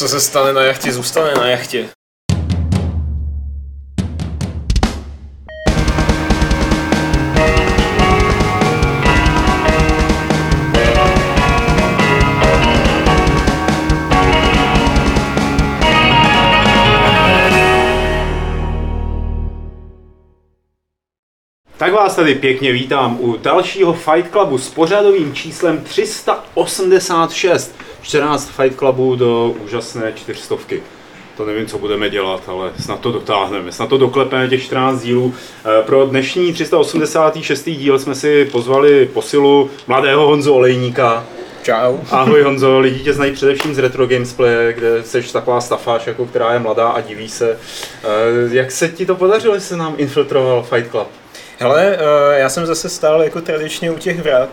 Co se stane na jachtě, zůstane na jachtě. Tak vás tady pěkně vítám u dalšího Fight Clubu s pořadovým číslem 386. 14 Fight Clubů do úžasné čtyřstovky. To nevím, co budeme dělat, ale snad to dotáhneme, snad to doklepeme těch 14 dílů. Eh, Pro dnešní 386. díl jsme si pozvali posilu mladého Honzu Olejníka. Čau. Ahoj Honzo, lidi tě znají především z Retro Gamesplay, kde jsi taková stafáž, jako která je mladá a diví se. Eh, Jak se ti to podařilo, že se nám infiltroval Fight Club? Hele, eh, já jsem zase stál jako tradičně u těch vrat.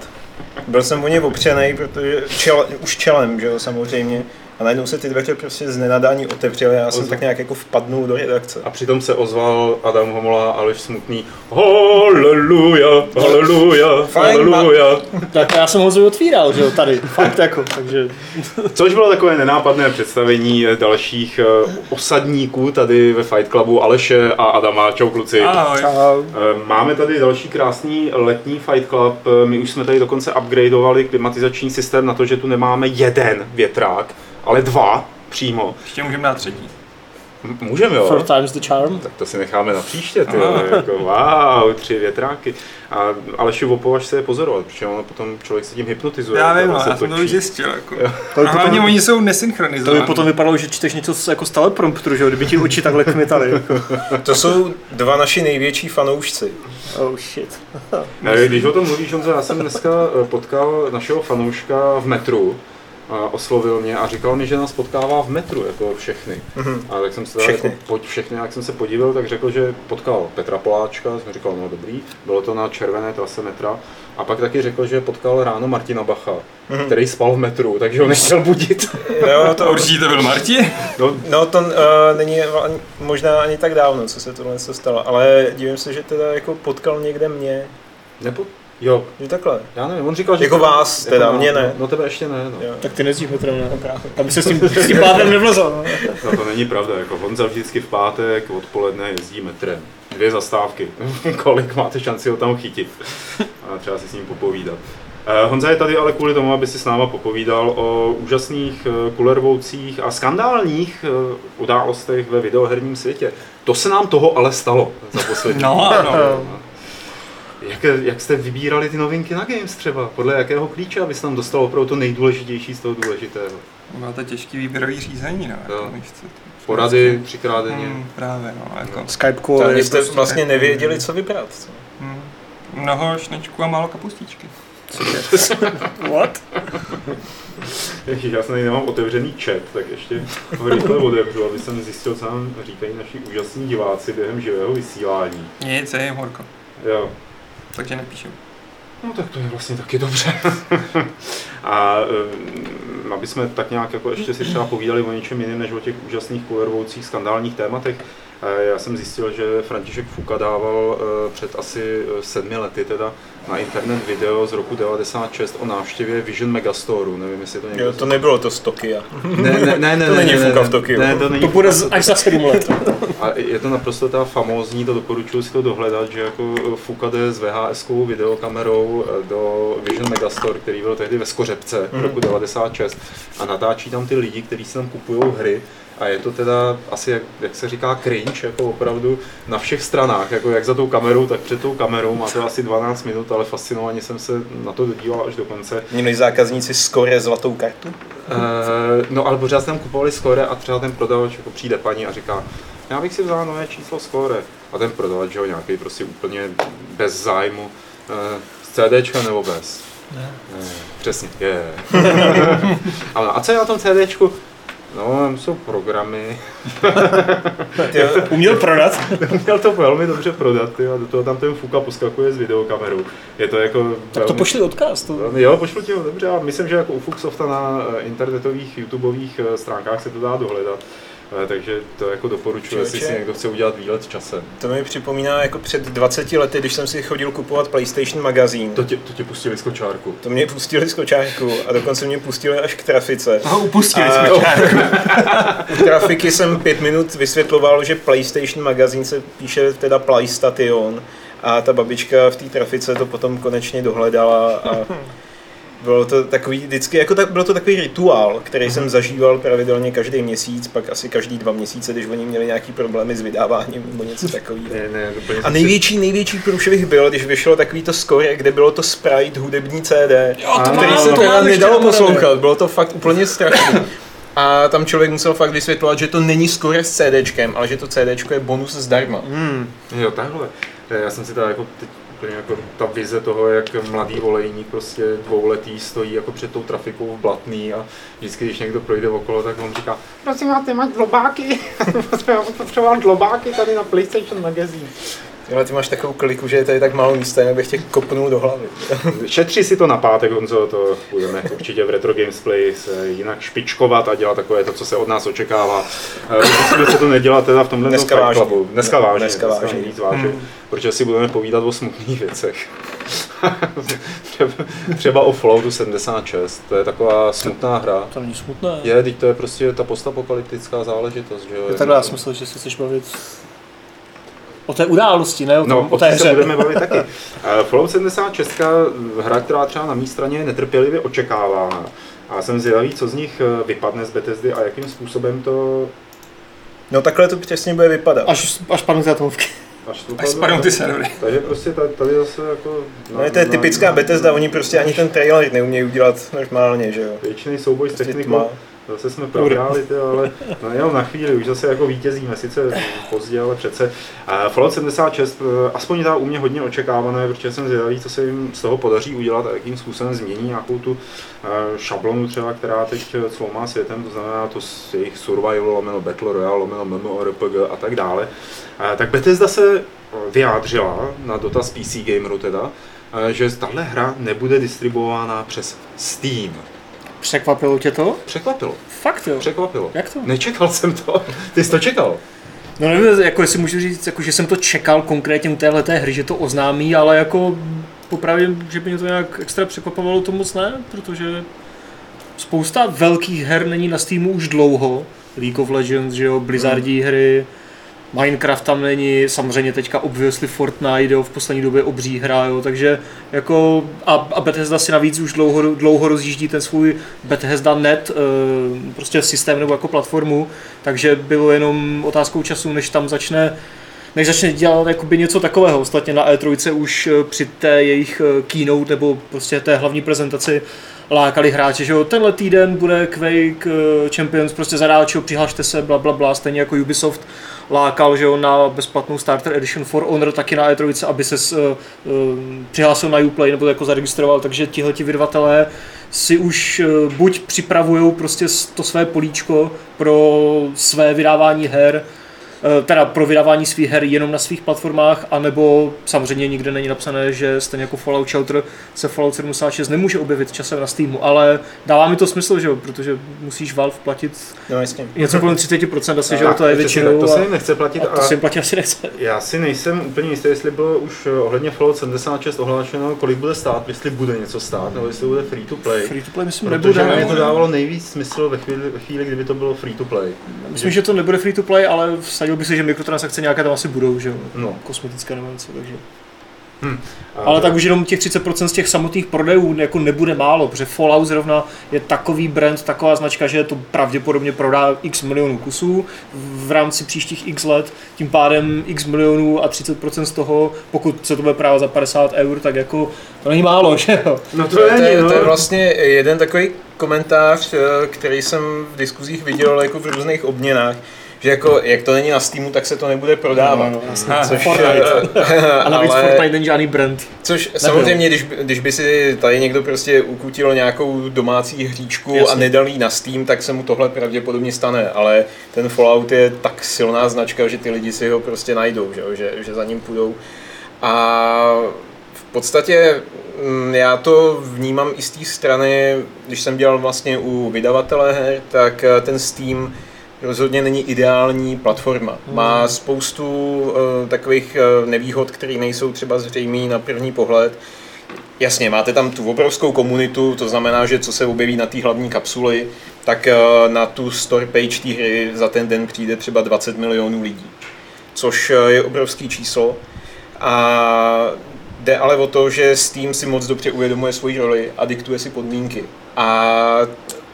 Byl jsem o ně opřenej, protože čel, už čelem, že jo, samozřejmě. A najednou se ty dveře prostě z nenadání otevřely a já jsem Ozva- tak nějak jako vpadnul do redakce. A přitom se ozval Adam Homola a Aleš Smutný. Haleluja, haleluja, Fajn, haleluja. Tak já jsem ho znovu otvíral, že jo, tady, fakt jako, takže Což bylo takové nenápadné představení dalších eh, osadníků tady ve Fight Clubu Aleše a Adama. Čau kluci. Ahoj. čau. Eh, Máme tady další krásný letní Fight Club. Eh, My už jsme tady dokonce upgradeovali klimatizační systém na to, že tu nemáme jeden větrák, ale dva přímo. Ještě můžeme dát třetí. Můžeme jo? Four times the charm. Tak to si necháme na příště, ty vole, jako wow, tři větráky. A Aleši opovaž se je pozorovat, protože ono potom člověk se tím hypnotizuje. Já vím, ale já jsem to už zjistil. Jako. To by A hlavně oni jsou To by nesynchronizovaní. potom vypadalo, že čteš něco z- jako z teleprompteru, že jo, kdyby ti oči takhle kmitaly. Jako. To jsou dva naši největší fanoušci. Oh shit. Ne, Když o tom mluvíš, Honzo, já jsem dneska eh, potkal našeho fanouška v metru, a oslovil mě a říkal mi, že nás potkává v metru, jako všechny. A tak jsem se. Všechny. Jako, pojď všechny, jak jsem se podíval, tak řekl, že potkal Petra Poláčka, jsem říkal, no dobrý, bylo to na červené trase metra. A pak taky řekl, že potkal ráno Martina Bacha, Mhm. který spal v metru, takže ho nechtěl budit. Jo, to, Určitě to byl Marti. No, no to uh, není možná ani tak dávno, co se tohle stalo, ale divím se, že teda jako potkal někde mě. nebo, jo, Že takhle. já nevím, on říkal, že... Jako vás teda, nás, mě ne. No, no tebe ještě ne, no. Jo. Tak ty nezdíš metrem na brácho. Aby se s tím, s tím pádem nevlezal. no. No to není pravda, jako Honza vždycky v pátek odpoledne jezdí metrem. Dvě zastávky. Kolik máte šanci ho tam chytit? A třeba si s ním popovídat. Eh, Honza je tady ale kvůli tomu, aby si s náma popovídal o úžasných eh, kulervoucích a skandálních eh, událostech ve videoherním světě. To se nám toho ale stalo za poslední. No, ano. Jak, jak jste vybírali ty novinky na Games třeba? Podle jakého klíče, aby se nám dostalo opravdu to nejdůležitější z toho důležitého? Bylo to těžký výběrový řízení, no. Jako, víš co, Porady třikrát denně. Hmm, právě, no. Jako, Skype To call. je jste prostě- vlastně nevěděli, co vybrat. Co? hmm, mnoho šnečků a málo kapustičky. What? Ježiš, já jsem nemám otevřený chat, tak ještě ho rychle otevřu, aby jsem zjistil, co nám říkají naši úžasní diváci během živého vysílání. Nic, je jim horko. Jo, Takže nepíšu. no tak to je vlastně taky dobře. A um, aby jsme tak nějak jako ještě si třeba povídali o něčem jiném, než o těch úžasných kulervoucích skandálních tématech, eh, já jsem zjistil, že František Fuka dával eh, před asi eh, sedmi lety teda na internet video z roku 96 o návštěvě Vision Megastoru. Nevím, jestli to někdo Jo, to nebylo to z Tokia. Ne, ne, ne, ne, To ne, není ne, Fuka ne, v Tokiu. Ne, to není To Fuka bude Tokiu. až za 7 let. A je to naprosto ta famózní, to doporučuji si to dohledat, že jako Fuka jde s VHS-kovou videokamerou eh, do Vision Megastore, který byl tehdy ve Skořepce v roku 96 a natáčí tam ty lidi, kteří si tam kupují hry a je to teda asi, jak, jak se říká, cringe, jako opravdu na všech stranách, jako jak za tou kamerou, tak před tou kamerou, má to asi 12 minut, ale fascinovaně jsem se na to dodíval až do konce. Měli zákazníci skore zlatou kartu? Eh, no ale pořád jsme tam kupovali skóre a třeba ten prodavač jako přijde paní a říká, já bych si vzal nové číslo skóre. A ten prodavač, že jo, nějaký prostě úplně bez zájmu, eh, z CDčka nebo bez? Ne. Přesně, je. a, a co je na tom CDčku? No, tam jsou programy. Uměl prodat. Měl to velmi dobře prodat, ty, a do toho tam ten Fuka poskakuje s videokamerou. Je to jako Tak to pošli odkaz. To. Velmi- Jo, pošlu ti ho, dobře, a myslím, že jako u Fuxsofta na eh, internetových, YouTubeových eh, stránkách se to dá dohledat. Eh, Takže to jako doporučuji, jestli si někdo chce udělat výlet časem. To mi připomíná jako před 20 lety, když jsem si chodil kupovat PlayStation magazín. To tě, to tě pustili z kočárku. To mě pustili z kočárku a dokonce mě pustili až k trafice. Toho upustili A- jsme čárku. U trafiky jsem pět minut vysvětloval, že PlayStation magazín se píše teda PlayStation a ta babička v té trafice to potom konečně dohledala a bylo to takový, vždycky, jako tak, bylo to takový rituál, který jsem zažíval pravidelně každý měsíc, pak asi každý dva měsíce, když oni měli nějaký problémy s vydáváním nebo něco takového. Ne, ne, A největší, největší průšvih byl, když vyšlo takový to score, kde bylo to Sprite hudební CD, Jo, to který mám, se to teda nedalo poslouchat, bylo to fakt úplně strašné. A tam člověk musel fakt vysvětlovat, že to není score s CDčkem, ale že to CDčko je bonus zdarma. Hmm. Jo, takhle. Eh, Já jsem si teda jako teď úplně jako ta vize toho, jak mladý olejník prostě dvouletý stojí jako před tou trafikou v Blatný a vždycky, když někdo projde okolo, tak on říká, prosím vás, ty máš dlobáky? Potřeboval dlobáky tady na PlayStation magazín. Ale ty máš takovou kliku, že je tady tak málo místa, jinak bych tě kopnul do hlavy. Šetři si to na pátek, Honzo, to budeme určitě v Retro Games Play se jinak špičkovat a dělat takové to, co se od nás očekává. Eh, Musíme se to nedělat teda v tomhle Dneska vážně. Clubu. Dneska vážně, Dneska dneska vážně. víc vážně, protože si budeme povídat o smutných věcech. třeba, o Falloutu 76, to je taková smutná hra. To není smutné. Je, teď to je prostě ta postapokalyptická záležitost, že jo? Je takhle, já si myslel, že se chceš bavit o té události, ne o, tom, No, o té té se hře. budeme bavit taky. Eh, Fallout 76, hra, která třeba na mé straně je netrpělivě očekávána. A jsem zvědavý, co z nich eh, vypadne z Bethesdy a jakým způsobem to No takhle to přesně bude vypadat. Až, až padnou ty atomovky. až to Až spadnou ty servery. Takže prostě tady, tady zase jako... No, to je typická Bethesda, oni prostě ani ten trailer neumějí udělat normálně, že jo. Věčný souboj s Prostě technikou. tma. Zase jsme prohráli, ale no, jenom na chvíli, už zase jako vítězíme, sice pozdě, ale přece. A Fallout 76, eh, aspoň ta u mě hodně očekávané, protože jsem zvědavý, co se jim z toho podaří udělat a jakým způsobem změní nějakou tu eh, šablonu třeba, která teď eh, cloumá světem, to znamená to s jejich survival, lomeno Battle Royale, lomeno MMORPG a tak dále. Eh, Tak Bethesda se vyjádřila na dotaz PC Gameru teda, že tahle hra nebude distribuována přes Steam. Překvapilo tě to? Překvapilo. Fakt jo. Překvapilo. Jak to? Nečekal jsem to. Ty jsi to čekal. No nevím, jako jestli můžu říct, jako, že jsem to čekal konkrétně u téhle té hry, že to oznámí, ale jako popravdě, že by mě to nějak extra překvapovalo, to moc ne, protože spousta velkých her není na Steamu už dlouho. League of Legends, že jo, Blizzardí hry, Minecraft tam není, samozřejmě teďka obviously Fortnite, jo, v poslední době obří hra, jo, takže jako a, a Bethesda si navíc už dlouho, dlouho rozjíždí ten svůj Bethesda Net, eh, prostě systém nebo jako platformu, takže bylo jenom otázkou času, než tam začne než začne dělat jakoby něco takového. Ostatně na E3 už eh, při té jejich eh, keynote nebo prostě té hlavní prezentaci lákali hráče, že jo, tenhle týden bude Quake Champions, prostě zadáčo, přihlašte se, bla, bla, bla, stejně jako Ubisoft lákal, že jo, na bezplatnou Starter Edition For Honor taky na E3, aby se uh, přihlásil na Uplay nebo jako zaregistroval, takže tihle ti vydavatelé si už uh, buď připravují prostě to své políčko pro své vydávání her, teda pro vydávání svých her jenom na svých platformách, anebo samozřejmě nikde není napsané, že stejně jako Fallout Shelter se Fallout 76 nemůže objevit časem na Steamu, ale dává mi to smysl, že jo, protože musíš Valve platit No jasně. něco kolem 30% asi, že jo, to je většinou To se a, jim nechce platit a to a si jim platit asi nechce. já si nejsem úplně jistý, jestli bylo už eh, ohledně Fallout 76 ohlášeno, kolik bude stát, jestli bude něco stát, nebo jestli bude free to play. Free to play myslím Protože nebude. mi to dávalo nejvíc smysl ve chvíli, ve chvíli, kdyby to bylo free to play. Myslím, že to nebude free to play, ale vsadil bych si, že mikrotransakce nějaké tam asi budou, že jo. No. Kosmetické nebo něco, takže. A- Ale tak už jenom těch 30% z těch samotných prodejů jako nebude málo, protože Fallout zrovna je takový brand, taková značka, že to pravděpodobně prodá x milionů kusů v rámci příštích x let, tím pádem x milionů a 30% z toho, pokud se to bude právě za 50 eur, tak jako to není málo, že jo. No to, To je, není, no. to je vlastně jeden takový komentář, eh, který jsem v diskuzích viděl jako v různých obměnách, že jako, jak to není na Steamu, tak se to nebude prodávat. No, no, jasně. Což, Fortnite. eh, A navíc ale- Fortnite není žádný brand. Což samozřejmě, když, by- když by si tady někdo prostě ukutil nějakou domácí hříčku Jasně. a nedal jí na Steam, tak se mu tohle pravděpodobně stane, ale ten Fallout je tak silná značka, že ty lidi si ho prostě najdou, že, jo, že, že za ním půjdou. A v podstatě mm, já to vnímám i z té strany, když jsem dělal vlastně u vydavatele her, tak eh, ten Steam rozhodně není ideální platforma. Má spoustu uh, takových uh, nevýhod, které nejsou třeba zřejmé na první pohled. Jasně, máte tam tu obrovskou komunitu, to znamená, že co se objeví na té hlavní kapsuli, tak uh, na tu store page té hry za ten den přijde třeba 20 milionů lidí, což je obrovský číslo. A jde ale o to, že Steam si moc dobře uvědomuje svoji roli a diktuje si podmínky. A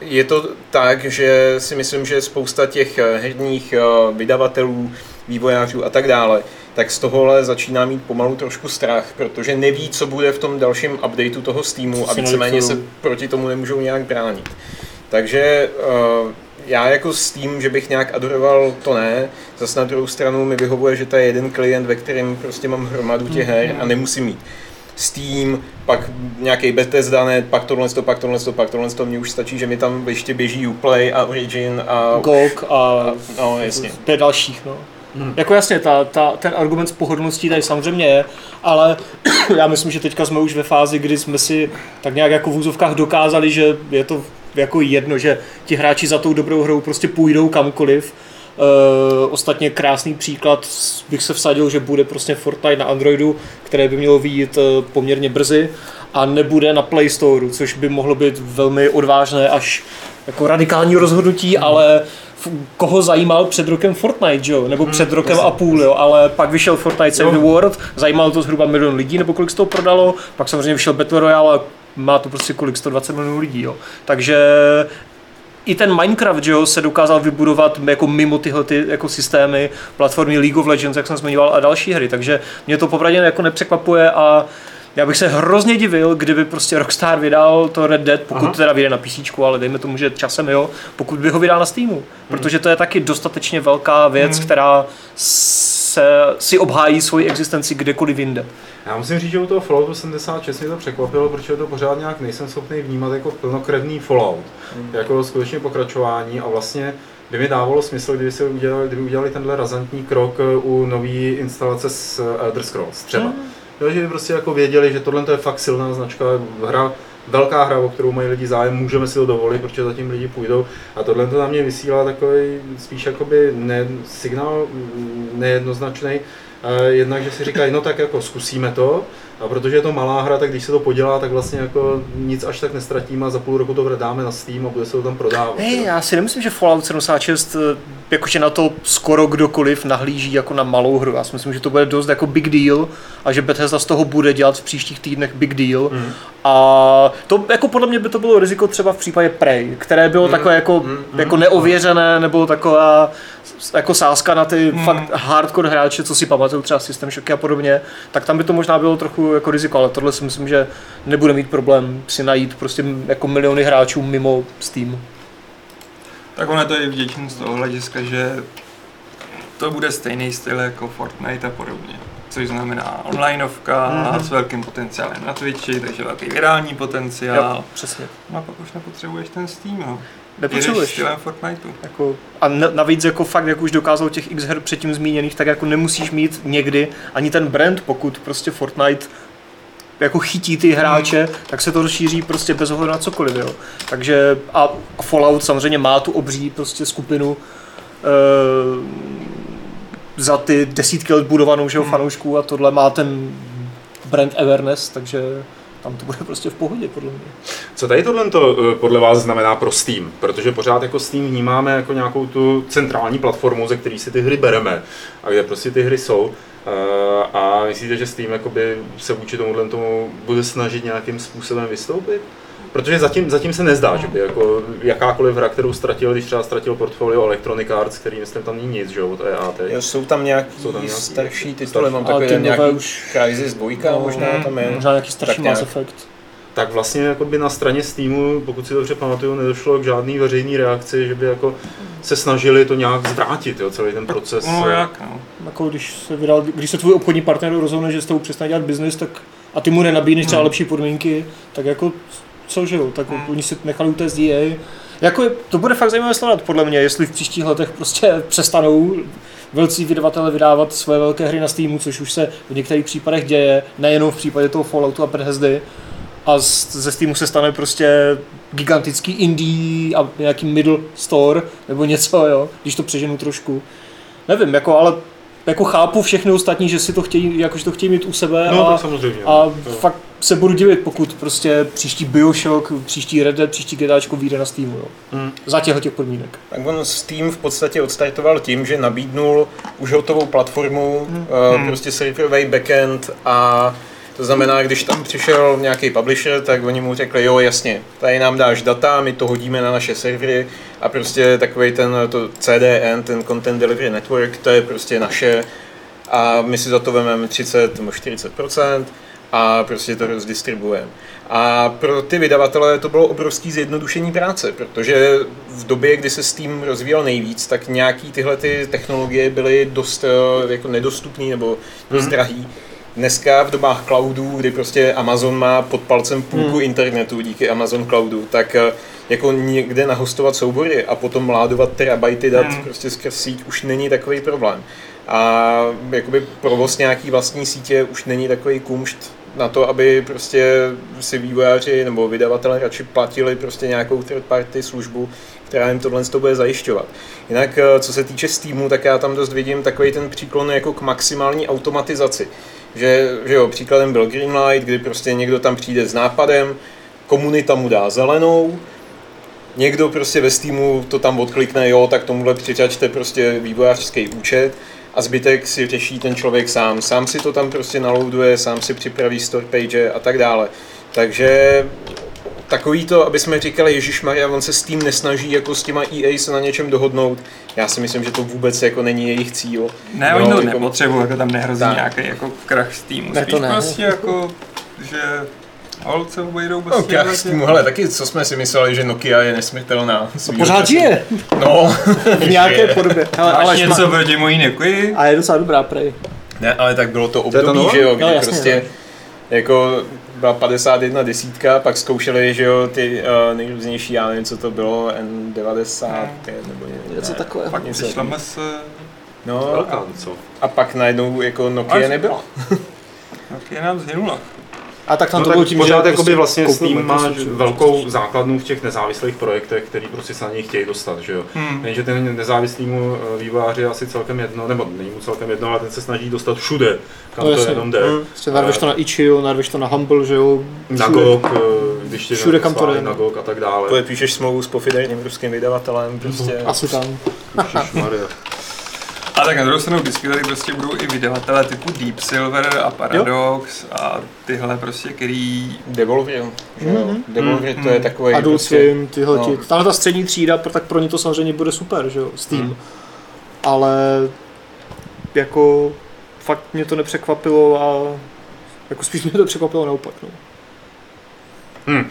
je to tak, že si myslím, že spousta těch eh, herních eh, vydavatelů, vývojářů a tak dále, tak z tohohle začíná mít pomalu trošku strach, protože neví, co bude v tom dalším updateu toho Steamu a víceméně se proti tomu nemůžou nějak bránit. Takže uh, já jako s tím, že bych nějak adoroval, to ne. Zase na druhou stranu mi vyhovuje, že to je jeden klient, ve kterém prostě mám hromadu těch her a nemusím mít Steam, pak nějaký Bethesda, ne, pak tohle, pak tohle, pak tohle, mně už stačí, že mi tam ještě běží Uplay a Origin a... GOG a No, jasně. pět dalších, no. Hmm. Jako jasně, ta, ta, ten argument s pohodlností tady samozřejmě je, ale já myslím, že teďka jsme už ve fázi, kdy jsme si tak nějak jako v úzovkách dokázali, že je to jako jedno, že ti hráči za tou dobrou hrou prostě půjdou kamkoliv. Uh, ostatně krásný příklad bych se vsadil, že bude prostě Fortnite na Androidu, které by mělo vyjít uh, poměrně brzy a nebude na Play Store, což by mohlo být velmi odvážné až jako radikální rozhodnutí, ale f- koho zajímal před rokem Fortnite, jo? nebo před rokem a půl, jo? ale pak vyšel Fortnite Save the World, zajímalo to zhruba milion lidí, nebo kolik z toho prodalo, pak samozřejmě vyšel Battle Royale a má to prostě kolik, 120 milionů lidí, jo? takže i ten Minecraft že jo, se dokázal vybudovat jako mimo tyhle ty jako systémy, platformy League of Legends, jak jsem zmiňoval, a další hry, takže mě to popravdě jako nepřekvapuje a já bych se hrozně divil, kdyby prostě Rockstar vydal to Red Dead, pokud Aha. teda vyjde na PC, ale dejme tomu, že časem jo, pokud by ho vydal na Steamu, protože to je taky dostatečně velká věc, která se, si obhájí svoji existenci kdekoliv jinde. Já musím říct, že u toho Falloutu 76 mě to překvapilo, protože to pořád nějak nejsem schopný vnímat jako plnokrevný Fallout, jako skutečně pokračování a vlastně by mi dávalo smysl, kdyby, si udělali, kdyby udělali tenhle razantní krok eh, u nové instalace s eh, Elder Scrolls třeba. Jo, že by prostě jako věděli, že tohle to je fakt silná značka, hra, velká hra, o kterou mají lidi zájem, můžeme si to dovolit, protože zatím lidi půjdou. A tohle to na mě vysílá takový spíš jakoby ne, signál mm, nejednoznačný. Jednak, že si říkají, no tak jako zkusíme to, a protože je to malá hra, tak když se to podělá, tak vlastně jako nic až tak nestratíme a za půl roku to dáme na Steam a bude se to tam prodávat. Ne, já si nemyslím, že Fallout 76 eh, jakože na to skoro kdokoliv nahlíží jako na malou hru. Já si myslím, že to bude dost jako big deal a že Bethesda z toho bude dělat v příštích týdnech big deal. Mm. A to jako podle mě by to bylo riziko třeba v případě Prey, které bylo Mm. takové jako, Mm, mm. jako neověřené, nebo taková jako sázka na ty Mm. fakt hardcore hráče, co si pamatují třeba System Shocky a podobně, tak tam by to možná bylo trochu jako riziko, ale tohle si myslím, že nebude mít problém si najít prostě jako miliony hráčů mimo Steam. Tak ono je to i vděčný z toho hlediska, že to bude stejný styl jako Fortnite a podobně. Což znamená onlineovka Mhm. s velkým potenciálem na Twitchi, takže velký virální potenciál. Jo, přesně. No a pak už nepotřebuješ ten Steam, no. Nepotřebuješ. stylem Fortniteu. Jako, a navíc jako fakt, jak už dokázal těch X her předtím zmíněných, tak jako nemusíš mít někdy ani ten brand, pokud prostě Fortnite jako chytí ty hráče, tak se to rozšíří prostě bez ohledu na cokoliv, jo. Takže a Fallout samozřejmě má tu obří prostě skupinu e, za ty desítky let budovanou, že jo, fanoušků a tohle má ten brand awareness, takže tam to bude prostě v pohodě, podle mě. Co tady tohle to eh, podle vás znamená pro Steam? Protože pořád jako Steam vnímáme jako nějakou tu centrální platformu, ze který si ty hry bereme a kde prostě ty hry jsou. Eh, A myslíte, že Steam se vůči tomuhle tomu bude snažit nějakým způsobem vystoupit? Protože zatím, zatím se nezdá, že by jako jakákoliv hra, kterou ztratil, když třeba ztratil portfolio Electronic Arts, který myslím tam není nic, že jo, od EA teď. Jo, jsou tam nějaký, Jsou tam nějaký starší tituly, mám A takový nové nějaký už- Crysis 2 No, možná tam je. Možná nějaký starší. Mass Effect. tak vlastně jakoby na straně Steamu, pokud si dobře pamatuju, nedošlo k žádný veřejný reakci, že by jako se snažili to nějak zvrátit, jo, celý ten proces. No jak, no. Jako když se, vydal, když se tvůj obchodní partner rozhodne, že s tou přestane dělat biznis, tak a ty mu nenabídneš třeba Hmm. lepší podmínky, tak jako co, že jo, tak Hmm. oni si nechali utéct EA. Jako je, to bude fakt zajímavé sledovat podle mě, jestli v příštích letech prostě přestanou velcí vydavatele vydávat své velké hry na Steamu, což už se v některých případech děje, nejenom v případě toho Falloutu a Bethesdy, a z, ze Steamu se stane prostě gigantický indie a nějaký middle store nebo něco, jo, když to přeženu trošku. Nevím, jako, ale jako chápu všechny ostatní, že si to chtějí, jako, že to chtějí mít u sebe No, a, tak samozřejmě. a Jo. fakt se budu divit, pokud prostě příští Bioshock, příští Red Dead, příští GTAčko vyjde na Steamu, jo. Hmm. Za těchto těch podmínek. Tak on Steam v podstatě odstartoval tím, že nabídnul už hotovou platformu, Hmm. uh, prostě serverový backend a to znamená, když tam přišel nějaký publisher, tak oni mu řekli, jo jasně, tady nám dáš data, my to hodíme na naše servery a prostě takový ten to CDN, ten Content Delivery Network, to je prostě naše a my si za to vezmeme 30 nebo 40% a prostě to rozdistribuujeme. A pro ty vydavatele to bylo obrovský zjednodušení práce, protože v době, kdy se Steam rozvíjel nejvíc, tak nějaký tyhle ty technologie byly dost eh, jako nedostupné nebo dost drahý. Dneska v dobách cloudů, kdy prostě Amazon má pod palcem půlku internetu díky Amazon Cloudu, tak eh, jako někde nahostovat soubory a potom mládovat terabajty dat Hmm. prostě skrz síť už není takový problém. A jakoby provoz nějaký vlastní sítě už není takový kumšt na to, aby prostě si vývojáři nebo vydavatelé radši platili prostě nějakou third party službu, která jim tohle to bude zajišťovat. Jinak, eh, co se týče Steamu, tak já tam dost vidím takový ten příklon jako k maximální automatizaci. Že, že jo, příkladem byl Greenlight, kdy prostě někdo tam přijde s nápadem, komunita mu dá zelenou, někdo prostě ve Steamu to tam odklikne, jo, tak tomuhle přičačte prostě vývojářský účet a zbytek si řeší ten člověk sám. Sám si to tam prostě naloaduje, sám si připraví store page a tak dále. Takže takový to, aby jsme říkali, Ježíš Maria, on se s tím nesnaží jako s těma EA se na něčem dohodnout. Já si myslím, že to vůbec jako není jejich cíl. Ne, No, oni to jako- nepotřebují, jako tam nehrozí Tak. nějaký jako krach z týmu. Ne, to ne. prostě jako, že holce obejdou bez No, krach s tím, hele, taky co jsme si mysleli, že Nokia je nesmrtelná. svýho Pořád žije No, v nějaké podobě. Hele, ale něco proti mojí Nokia? A je docela dobrá prej. Ne, ale tak bylo to je období, nová? že jo, kdy No, jasně, prostě jako byla 51 desítka, pak zkoušeli, že jo, ty uh, nejrůznější, já nevím, co to bylo, N95 nebo ně, Něco ne, takového. Pak něco přišla takového. mes No, Velká, a, co? a pak najednou jako Nokia nebyla. Nokia nám zhynula. A tak tam No to bylo tím, pořád že jakoby vlastně koupil Steam má velkou základnu v těch nezávislých projektech, který prostě se na něj chtějí dostat, že jo. Hmm. Jenže ten nezávislýmu eh, vývojáři je asi celkem jedno, nebo není mu celkem jedno, ale ten se snaží dostat všude, kam No to jasně. jenom jde. Prostě narveš to na Itch.io, narveš to na Humble, že jo. Na všude. GOG, eh, když ti Všude, kam to jde. na GOG a tak dále. Podepíšeš smlouvu s pofiderním ruským vydavatelem, prostě. Asi tam. Ježišmarja. A tak na druhou stranu vždycky tady prostě budou i vydavatelé typu Deep Silver a Paradox a tyhle prostě, který... Že jo. Mhm. Devolver to Mhm. je takový Adult prostě, Swim, tyhle no. ti. Tahle ta střední třída, pro- tak pro ně to samozřejmě bude super, že jo, Steam. Hmm. Ale jako fakt mě to nepřekvapilo a jako spíš mě to překvapilo naopak, no. Hm.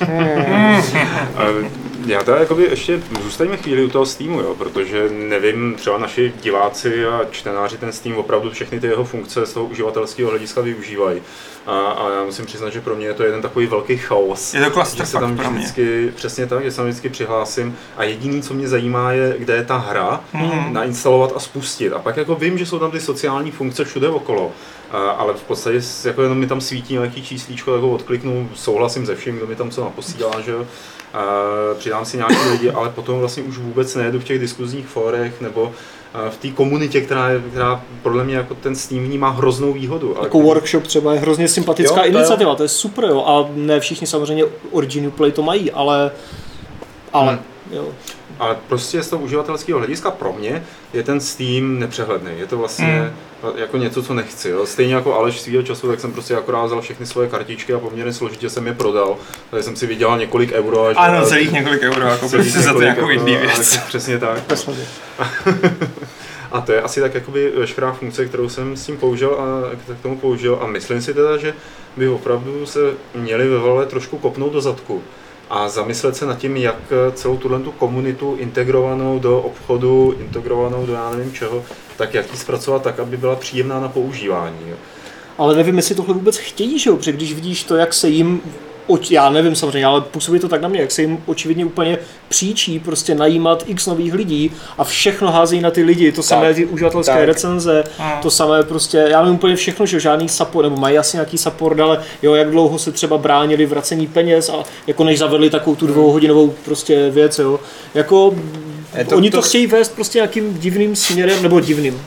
Eh, Já teda jakoby ještě zůstaňme chvíli u toho Steamu, jo, protože nevím, třeba naši diváci a čtenáři ten Steam opravdu všechny ty jeho funkce z toho uživatelského hlediska využívají. A, a já musím přiznat, že pro mě je to jeden takový velký chaos. Je to že se tam vždycky, přesně tak, že se tam vždycky přihlásím a jediný, co mě zajímá, je, kde je ta hra, Mhm. nainstalovat a spustit. A pak jako vím, že jsou tam ty sociální funkce všude okolo, a, ale v podstatě jako jenom mi tam svítí nějaký číslíčko, jako odkliknu, souhlasím se vším, kdo mi tam co naposílá, že jo. Přidám si nějaký lidi, ale potom vlastně už vůbec nejedu v těch diskuzních fórech nebo v té komunitě, která, je, která podle mě jako ten Steam v ní má hroznou výhodu. ale Jako když- workshop třeba je hrozně sympatická Jo, to jo. iniciativa, to je super, jo. A ne všichni samozřejmě Origin Play to mají, ale ale Hmm. jo. Ale prostě z toho uživatelského hlediska pro mě je ten Steam nepřehledný. Je to vlastně jako něco, co nechci. Jo. Stejně jako Aleš svýho času, tak jsem prostě akorát vzal všechny svoje kartičky a poměrně složitě jsem je prodal. Takže jsem si vydělal několik euro. Až Ano, celých několik euro, jako prostě za to nějakou indie a věc. jako Přesně tak. Přesně. A to je asi tak jakoby veškerá funkce, kterou jsem s tím použil a k tomu použil. A myslím si teda, že by opravdu se měli ve trošku kopnout do zadku a zamyslet se nad tím, jak celou tuhle tu komunitu integrovanou do obchodu, integrovanou do já nevím čeho, tak jak ji zpracovat tak, aby byla příjemná na používání. Jo. Ale nevím, jestli tohle vůbec chtějí, že jo, protože když vidíš to, jak se jim oč, já nevím samozřejmě, ale působí to tak na mě, jak se jim očividně úplně příčí prostě najímat x nových lidí a všechno hází na ty lidi, to samé ty uživatelské tak. recenze, A. to samé prostě, já nevím úplně všechno, že žádný support, nebo mají asi nějaký support, ale jo, jak dlouho se třeba bránili vracení peněz a jako než zavedli takovou tu dvouhodinovou prostě věc, jo. Jako Je to- oni to, to- chtějí vést prostě nějakým divným směrem, nebo divným.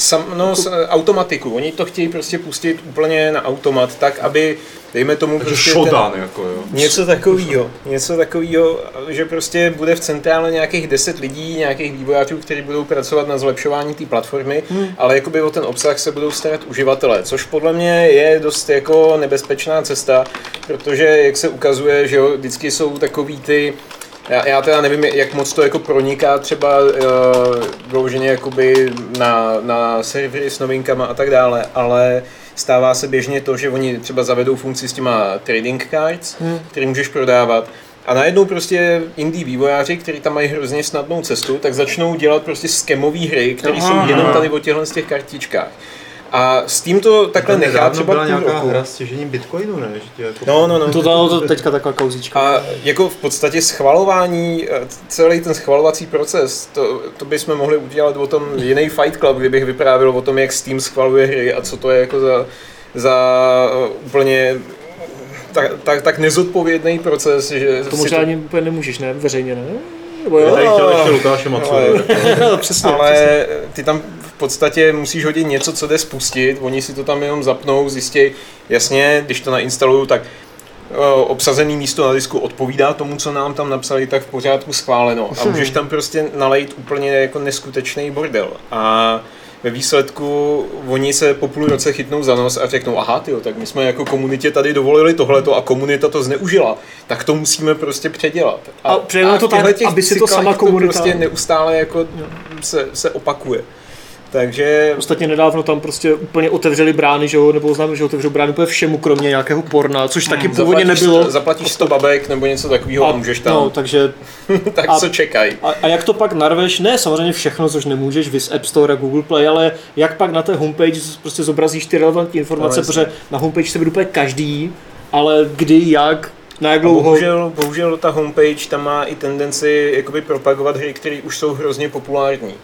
Sam, no, s, automatiku. Oni to chtějí prostě pustit úplně na automat, tak aby, dejme tomu, Takže prostě Shodan, jako jo. Něco takového, něco takového, že prostě bude v centrále nějakých 10 lidí, nějakých vývojářů, kteří budou pracovat na zlepšování té platformy, hmm. ale jakoby o ten obsah se budou starat uživatelé, což podle mě je dost jako nebezpečná cesta, protože jak se ukazuje, že jo, vždycky jsou takový ty já, já teda nevím, jak moc to jako proniká třeba uh, vyloženě jakoby na, na servery s novinkama a tak dále, ale stává se běžně to, že oni třeba zavedou funkci s těma trading cards, hmm. který můžeš prodávat. A najednou prostě indie vývojáři, kteří tam mají hrozně snadnou cestu, tak začnou dělat prostě skemové hry, které jsou jenom tady o těchto z těch kartičkách. A s tím to takhle nechá Nedávno třeba byla nějaká roku. hra s těžením bitcoinu, ne? Že tě jako... No, no, no. To dalo to teďka taková kauzička. A jako v podstatě schvalování, eh, celý ten schvalovací proces, to, to bychom mohli udělat o tom jiný Fight Club, kdybych vyprávěl o tom, jak Steam schvaluje hry a co to je jako za, za eh, úplně tak, tak, tak nezodpovědný proces, že To možná ani úplně nemůžeš, ne? Veřejně, ne? Nebo jo? Já tady chtěl ještě Lukáše Macu. Ale- No, přesně, ale přesně. ty tam podstatě musíš hodit něco, co jde spustit, oni si to tam jenom zapnou, zjistí, jasně, když to nainstalují, tak o, obsazený místo na disku odpovídá tomu, co nám tam napsali, tak v pořádku schváleno. A můžeš tam prostě nalejt úplně jako neskutečný bordel. A ve výsledku oni se po půl roce chytnou za nos a řeknou, aha, tyjo, tak my jsme jako komunitě tady dovolili tohleto a komunita to zneužila, tak to musíme prostě předělat. A přejeme to tak, aby si to sama komunita- prostě neustále jako se, se opakuje. Takže Ostatně nedávno tam prostě úplně otevřeli brány, že jo, nebo oznámili, že otevřou brány úplně všemu, kromě nějakého porna, což taky původně zaplatíš, nebylo. zaplatíš 100 babek nebo něco takového a, můžeš tam, No, takže tak a- co čekaj. a, a, jak to pak narveš, ne samozřejmě všechno, což nemůžeš, vys App Store a Google Play, ale jak pak na té homepage prostě zobrazíš ty relevantní informace, No, protože na homepage se vede úplně každý, ale kdy, jak, na jak dlouho. bohužel, bohužel ta homepage tam má i tendenci jakoby propagovat hry, které už jsou hrozně populární.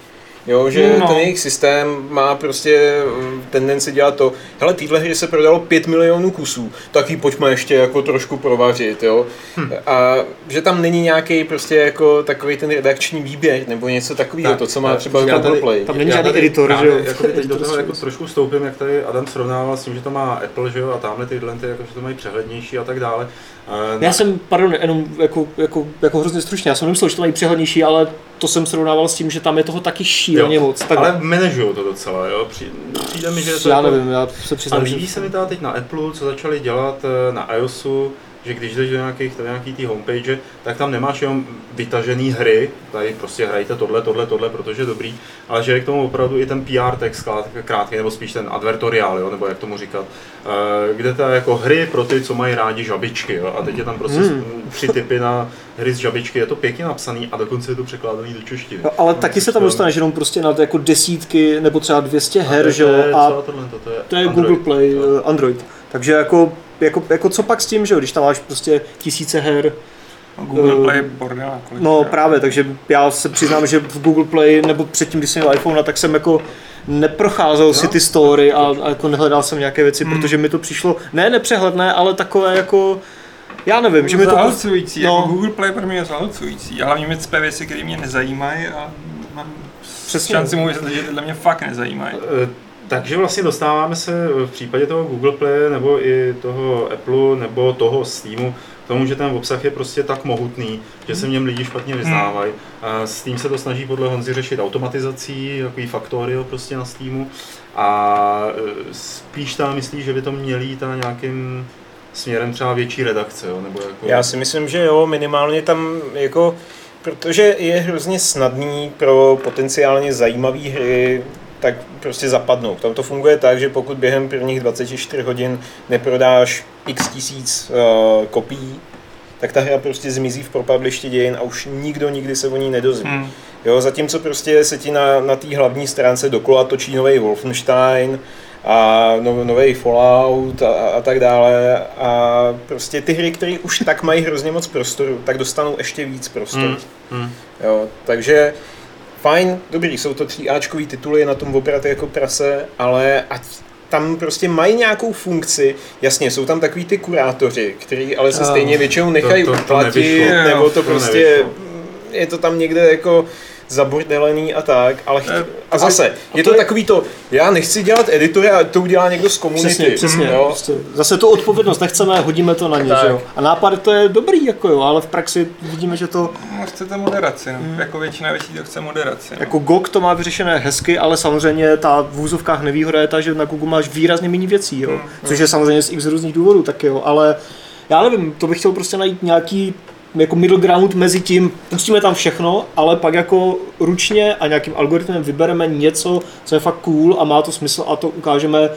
Jo, že No. no. ten jejich systém má prostě mm, tendenci dělat to, hele, téhle hry se prodalo 5 milionů kusů, tak ji pojďme ještě jako trošku provařit, jo. Hm. A že tam není nějaký prostě jako takový ten redakční výběr nebo něco takového, Tak, to, co má tak, třeba Play. Tam není žádný editor, že jo? Jako teď do toho jako service. trošku vstoupím, jak tady Adam srovnával s tím, že to má Apple, že jo, a tamhle tyhle, ty, jako, že to mají přehlednější a tak dále. Já jsem, pardon, jenom jako, jako, jako hrozně stručně, já jsem nemyslel, že to mají přehlednější, ale to jsem srovnával s tím, že tam je toho taky šíleně moc. Tak Ale manažují to docela, jo. Při- Přijde mi, že je to já jako- nevím, já se A přiznám, líbí že... se mi teda teď na Apple, co začali dělat eh, na iOSu, že když jdeš do nějakých, do nějaký tý homepage, tak tam nemáš jenom vytažený hry, tady prostě hrajte tohle, tohle, tohle, protože je dobrý, ale že je k tomu opravdu i ten PR text krát- krátký, nebo spíš ten advertoriál, jo, nebo jak tomu říkat, eh, kde to je jako hry pro ty, co mají rádi žabičky, jo, a teď je tam prostě Hmm. tři typy na hry z žabičky, je to pěkně napsaný a dokonce je to překládaný do češtiny. No, ale taky se tam dostaneš jenom prostě na jako desítky nebo třeba 200 A her, to že je- jo, to je- a co tohle, to, je, to je Android, Google Play, jo. eh, Android. Takže jako, jako, jako co pak s tím, že jo, když tam máš prostě tisíce her, Google Eh, Play je bordel no právě, takže já se přiznám, že v Google Play, nebo předtím, když jsem měl iPhone, tak jsem jako neprocházel si ty story a, a jako nehledal jsem nějaké věci, Hmm. protože mi to přišlo, ne nepřehledné, ale takové jako, já nevím, že mi to... zahlcující, no. jako Google Play pro mě je zahlcující. A hlavně mi cpe věci, které mě nezajímají a mám Přesně. šanci mu vysvětlit, že tyhle mě fakt nezajímají. Eh, Takže vlastně dostáváme se v případě toho Google Play nebo i toho Apple nebo toho Steamu k tomu, že ten obsah je prostě tak mohutný, že se v něm lidi špatně vyznávají. A Steam se to snaží podle Honzy řešit automatizací, takový faktorio prostě na Steamu. A eh, spíš tam myslí, že by to měli jít na nějakým směrem třeba větší redakce, jo? nebo jako... Já si myslím, že jo, minimálně tam jako, protože je hrozně snadný pro potenciálně zajímavé hry tak prostě zapadnout. Tam to funguje tak, že pokud během prvních 24 hodin neprodáš x tisíc uh, kopií, tak ta hra prostě zmizí v propadlišti dějin a už nikdo nikdy se o ní nedozví. Hmm. Jo, zatímco prostě se ti na, na té hlavní stránce dokola točí nový Wolfenstein a no, nový Fallout a, a tak dále. A prostě ty hry, které už tak mají hrozně moc prostoru, tak dostanou ještě víc prostoru. Hmm, hmm. Jo, takže fajn, dobrý, jsou to 3 Ačkový tituly, je na tom opravdu jako prase, ale ať tam prostě mají nějakou funkci, jasně, jsou tam takový ty kurátoři, který ale se A, stejně většinou nechají to- to uplatit, nevyšlo. nebo to To prostě, nevyšlo. je to tam někde jako zabordelený a tak, ale chtě, Eh, a zase, je to, to je- takový to, já nechci dělat editory a to udělá někdo z komunity. Přesně, přesně. Jo? Prostě zase tu odpovědnost nechceme, hodíme to na ně, Tak. že jo. A nápad to je dobrý, jako jo, ale v praxi vidíme, že to, No, chcete moderaci, no. Jako většina věcí to chce moderaci. No. jako GOG to má vyřešené hezky, ale samozřejmě ta v úzovkách nevýhoda je ta, že na Google máš výrazně méně věcí, jo. Což je samozřejmě z x různých důvodů taky, jo, ale já nevím, to bych chtěl prostě najít nějaký jako middle ground mezi tím, pustíme tam všechno, ale pak jako ručně a nějakým algoritmem vybereme něco, co je fakt cool a má to smysl a to ukážeme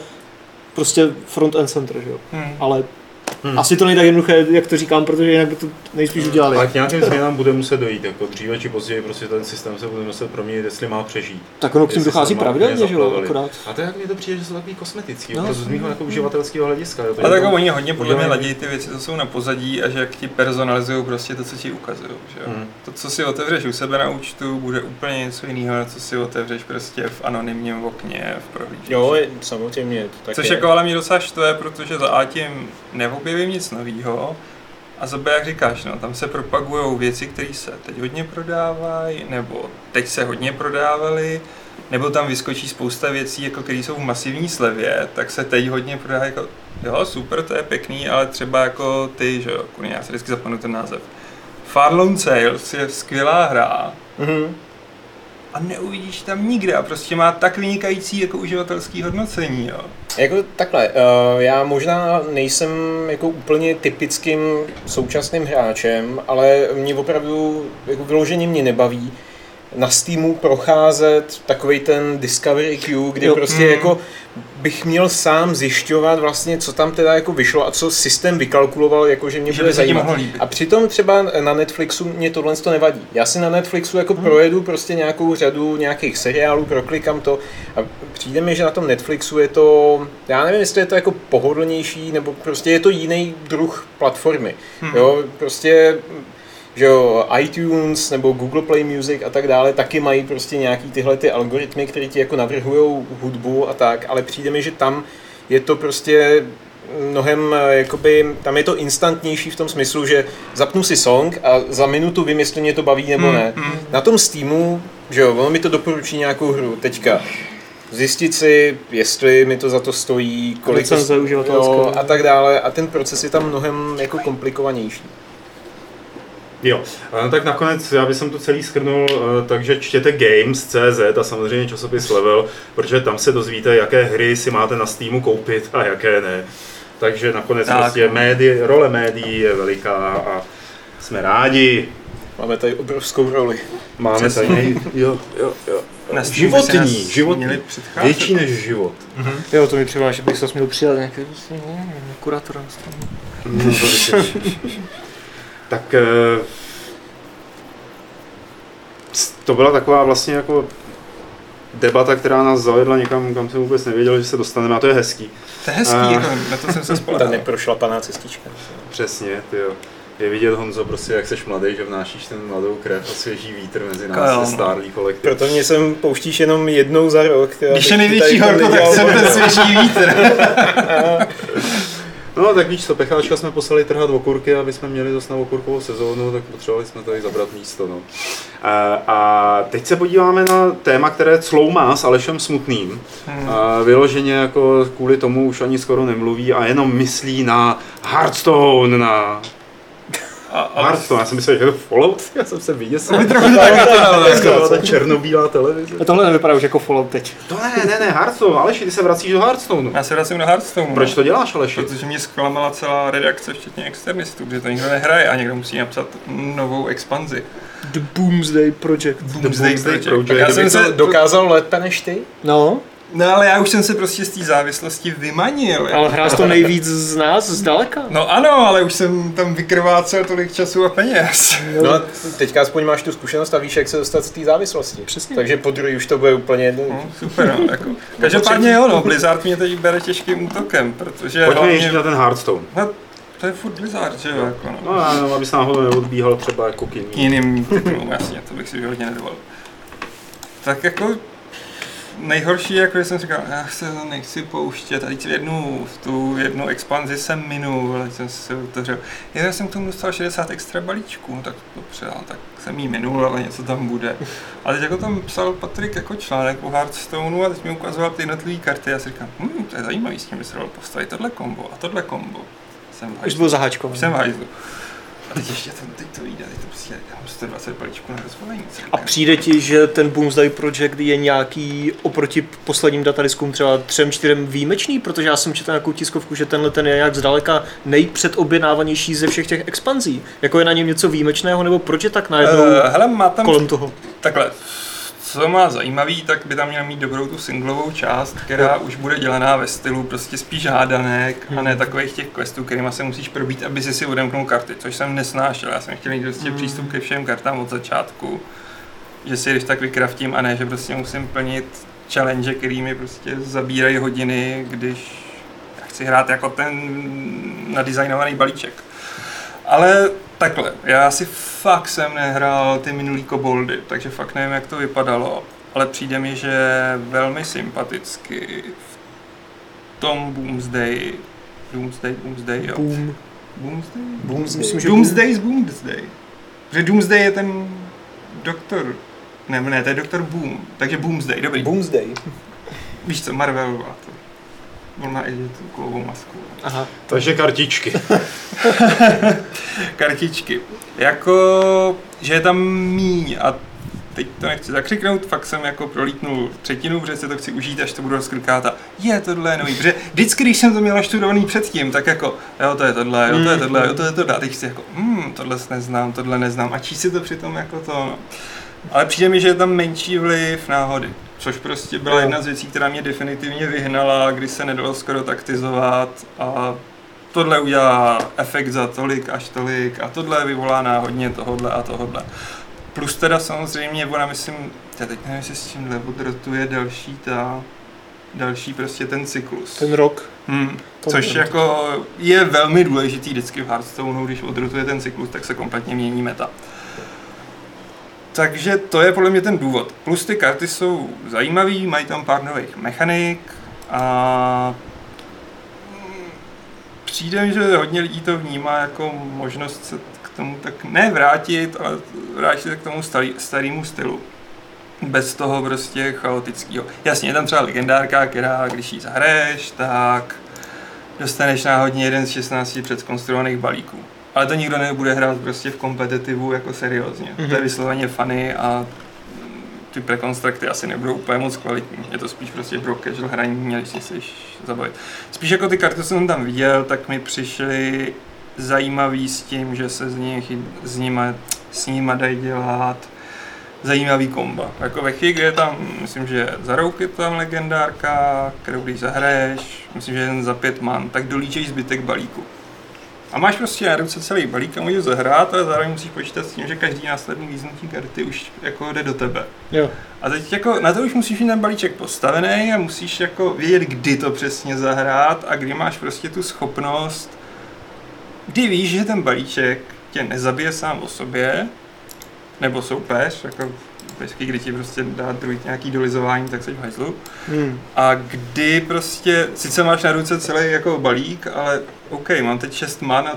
prostě front and center, že jo. Hmm. Ale hmm. asi to není tak jednoduché, jak to říkám, protože jinak by to nejspíš udělali. Ale k nějakým změnám bude muset dojít, jako dříve či později prostě ten systém se bude muset proměnit, jestli má přežít. Tak ono k tím dochází pravidelně, že jo, akorát. A to jak mi to přijde, že jsou takový kosmetický, No. no, z mého jako uživatelského hlediska. Jo, A tak někdo- oni hodně podle mě ladí ty věci, co jsou na pozadí a že jak ti personalizují prostě to, co ti ukazují. Že? jo. Hmm. To, co si otevřeš u sebe na účtu, bude úplně něco jiného, než co si otevřeš prostě v anonymním okně v prohlížeči. Jo, je- samozřejmě. Tak Což je. jako ale mě docela štve, protože za A tím neobjevím nic nového, a za B, jak říkáš, no, tam se propagují věci, které se teď hodně prodávají, nebo teď se hodně prodávaly, nebo tam vyskočí spousta věcí, jako které jsou v masivní slevě, tak se teď hodně prodávají jako, jo, super, to je pěkný, ale třeba jako ty, že jo, kurně, já si vždycky zapomenu ten název. Far Lone Sales je skvělá hra, Mhm. A neuvidíš tam nikde a prostě má tak vynikající jako uživatelský hodnocení, jo. Jako takhle, uh, já možná nejsem jako úplně typickým současným hráčem, ale mě opravdu jako vyloženě mě nebaví na Steamu procházet takový ten Discovery Queue, kdy Jo. prostě Mm. jako bych měl sám zjišťovat vlastně, co tam teda jako vyšlo a co systém vykalkuloval, jako že mě Že bude zajímat. A přitom třeba na Netflixu mě tohle to nevadí. Já si na Netflixu jako Hmm. projedu prostě nějakou řadu nějakých seriálů, proklikám to a přijde mi, že na tom Netflixu je to, já nevím, jestli je to jako pohodlnější, nebo prostě je to jiný druh platformy. Hmm. Jo, prostě že jo, iTunes nebo Google Play Music a tak dále taky mají prostě nějaký tyhle ty algoritmy, které ti jako navrhují hudbu a tak, ale přijde mi, že tam je to prostě mnohem, eh, jakoby, tam je to instantnější v tom smyslu, že zapnu si song a za minutu vím, jestli mě to baví nebo Hmm, ne. hmm. Na tom Steamu, že jo, ono mi to doporučí nějakou hru teďka. Zjistit si, jestli mi to za to stojí, kolik to, jo, a tak dále. A ten proces je tam mnohem jako komplikovanější. Jo, no, tak nakonec já bych to celý schrnul, eh, takže čtěte Games.cz a samozřejmě časopis Level, protože tam se dozvíte, jaké hry si máte na Steamu koupit a jaké ne. Takže nakonec Tak. prostě médi, role médií je veliká a jsme rádi. Máme tady obrovskou roli. Máme Přesně. tady, jo, jo, jo. Na Životní, životní. Větší než život. Jo, to mi připadá, že bych se měl přidat nějaký kurátora. No. tak eh, to byla taková vlastně jako debata, která nás zavedla někam, kam jsem vůbec nevěděl, že se dostaneme a to je hezký. To je hezký, A- jako, na to jsem se Ta spolehal. neprošlapaná cestička. Přesně, ty jo. Je vidět, Honzo, prostě jak seš mladý, že vnášíš ten mladou krev a svěží vítr mezi nás, se stárlý kolektiv. Proto mě sem pouštíš jenom jednou za rok. Když je největší horko, tak jsem ten svěží vítr. No tak víš co, pecháčka jsme poslali trhat okurky, aby jsme měli zase na okurkovou sezónu, tak potřebovali jsme tady zabrat místo. No. A, a teď se podíváme na téma, které cloumá s Alešem Smutným. Hmm. A vyloženě jako kvůli tomu už ani skoro nemluví a jenom myslí na Hearthstone, na A, a, Hearthstone. Já jsem myslel, že je to Fallout, já jsem se vyděsil. Tak To ta černobílá televize. A tohle nevypadá už jako Fallout teď. To ne, ne, ne, Hearthstone, Aleši, ty se vracíš do Hearthstoneu. já se vracím do Hearthstone. Proč to děláš, Aleši? Protože mě zklamala celá redakce, včetně externistů, protože to nikdo nehraje a někdo musí napsat novou expanzi. The Boomsday Project. Doomsday Doomsday Project. Project. Tak Já jsem to se dokázal lépe než ty? No, No ale já už jsem se prostě z té závislosti vymanil. Ale hrál to nejvíc z nás, zdaleka. No ano, ale už jsem tam vykrvácel tolik času a peněz. No a teďka aspoň máš tu zkušenost a víš, jak se dostat z té závislosti. Přesně. Takže po druhý už to bude úplně jedno. No, super, no, jako. Každopádně jo, no, Blizzard mě teď bere těžkým útokem, protože Pojďme hlavně- ještě na ten Hearthstone. No, to je furt Blizzard, že jo, jako no. No, jenom, aby se náhodou neodbíhal třeba jako k K jiným. jiným titulům, jasně, to bych si hodně nedovolil. Tak jako nejhorší, jako jsem říkal, já se to nechci pouštět, tady v jednu, v tu jednu expanzi jsem minul, ale jsem si otevřel. Já jsem k tomu dostal 60 extra balíčků, no tak dobře, no, tak jsem jí minul, ale něco tam bude. A teď jako tam psal Patrik jako článek o Hearthstoneu a teď mi ukazoval ty jednotlivé karty a já si říkám, hm, to je zajímavý, s tím by se dalo postavit tohle kombo a tohle kombo. Jsem Už byl zaháčkovaný. Už jsem hajzlu. A teď ještě to, teď to vyjde, teď to prostě, mám 120 balíčků na rozvolení. A přijde ti, že ten Boomsday Project je nějaký oproti posledním datadiskům třeba třem, čtyřem výjimečný, protože já jsem četl nějakou tiskovku, že tenhle ten je nějak zdaleka nejpředobjednávanější ze všech těch expanzí. Jako je na něm něco výjimečného, nebo proč je tak najednou Uh, hele, má tam kolem toho? takhle, co má zajímavý, tak by tam měl mít dobrou tu singlovou část, která už bude dělaná ve stylu prostě spíš hádanek a ne takových těch questů, kterýma se musíš probít, aby si si odemknul karty, což jsem nesnášel. Já jsem chtěl mít prostě přístup ke všem kartám od začátku, že si když tak vykraftím a ne, že prostě musím plnit challenge, který mi prostě zabírají hodiny, když chci hrát jako ten nadizajnovaný balíček. Ale takhle, já si fakt jsem nehrál ty minulý koboldy, takže fakt nevím, jak to vypadalo, ale přijde mi, že velmi sympaticky v tom Boomsday, Doomsday, Boomsday, jo. Boom. Boomsday? Boom, myslím, že Doomsday z Boomsday. Protože Doomsday je ten doktor, ne, ne, to je doktor Boom, takže Boomsday, dobrý. Boomsday. Víš co, Marvel On má i tu kulovou masku. Aha. Takže kartičky. kartičky. Jako, že je tam míň a teď to nechci zakřiknout, fakt jsem jako prolítnul třetinu, protože se to chci užít, až to budu rozklikat a je tohle je nový, protože vždycky, když jsem to měl naštudovaný předtím, tak jako, jo, to je tohle, jo, to je tohle, jo, to je tohle, a teď si jako, hm, tohle neznám, tohle neznám a číst si to přitom jako to, no. Ale přijde mi, že je tam menší vliv náhody, což prostě byla jedna z věcí, která mě definitivně vyhnala, kdy se nedalo skoro taktizovat a tohle udělá efekt za tolik až tolik a tohle vyvolá náhodně tohodle a tohodle. Plus teda samozřejmě, ona myslím, já teď nevím, jestli s tím odrotuje další ta, další prostě ten cyklus. Ten rok. Hmm. Což nevím. jako je velmi důležitý vždycky v Hearthstoneu, když odrotuje ten cyklus, tak se kompletně mění meta. Takže to je podle mě ten důvod. Plus ty karty jsou zajímavý, mají tam pár nových mechanik a přijde mi, že hodně lidí to vnímá jako možnost se k tomu tak ne vrátit, ale vrátit se k tomu starý, starému stylu. Bez toho prostě chaotického. Jasně, je tam třeba legendárka, která když ji zahraješ, tak dostaneš náhodně jeden z 16 předkonstruovaných balíků. Ale to nikdo nebude hrát prostě v kompetitivu jako seriózně. Mm-hmm. To je vysloveně funny a ty prekonstrukty asi nebudou úplně moc kvalitní. Je to spíš prostě pro casual hraní, měli si se zabavit. Spíš jako ty karty, co jsem tam viděl, tak mi přišly zajímavý s tím, že se z nich, s nima, s nima dají dělat zajímavý komba. Jako ve chvíli, je tam, myslím, že za rouk je tam legendárka, kterou když zahraješ, myslím, že jen za pět man, tak dolíčeš zbytek balíku. A máš prostě na ruce celý balík a můžeš zahrát, ale zároveň musíš počítat s tím, že každý následný líznutí karty už jako jde do tebe. Jo. A teď jako na to už musíš mít ten balíček postavený a musíš jako vědět, kdy to přesně zahrát a kdy máš prostě tu schopnost, kdy víš, že ten balíček tě nezabije sám o sobě, nebo soupeř, jako vždycky, kdy ti prostě dá druhý nějaký dolizování, tak jsi v hajzlu. Hmm. A kdy prostě, sice máš na ruce celý jako balík, ale OK, mám teď 6 man a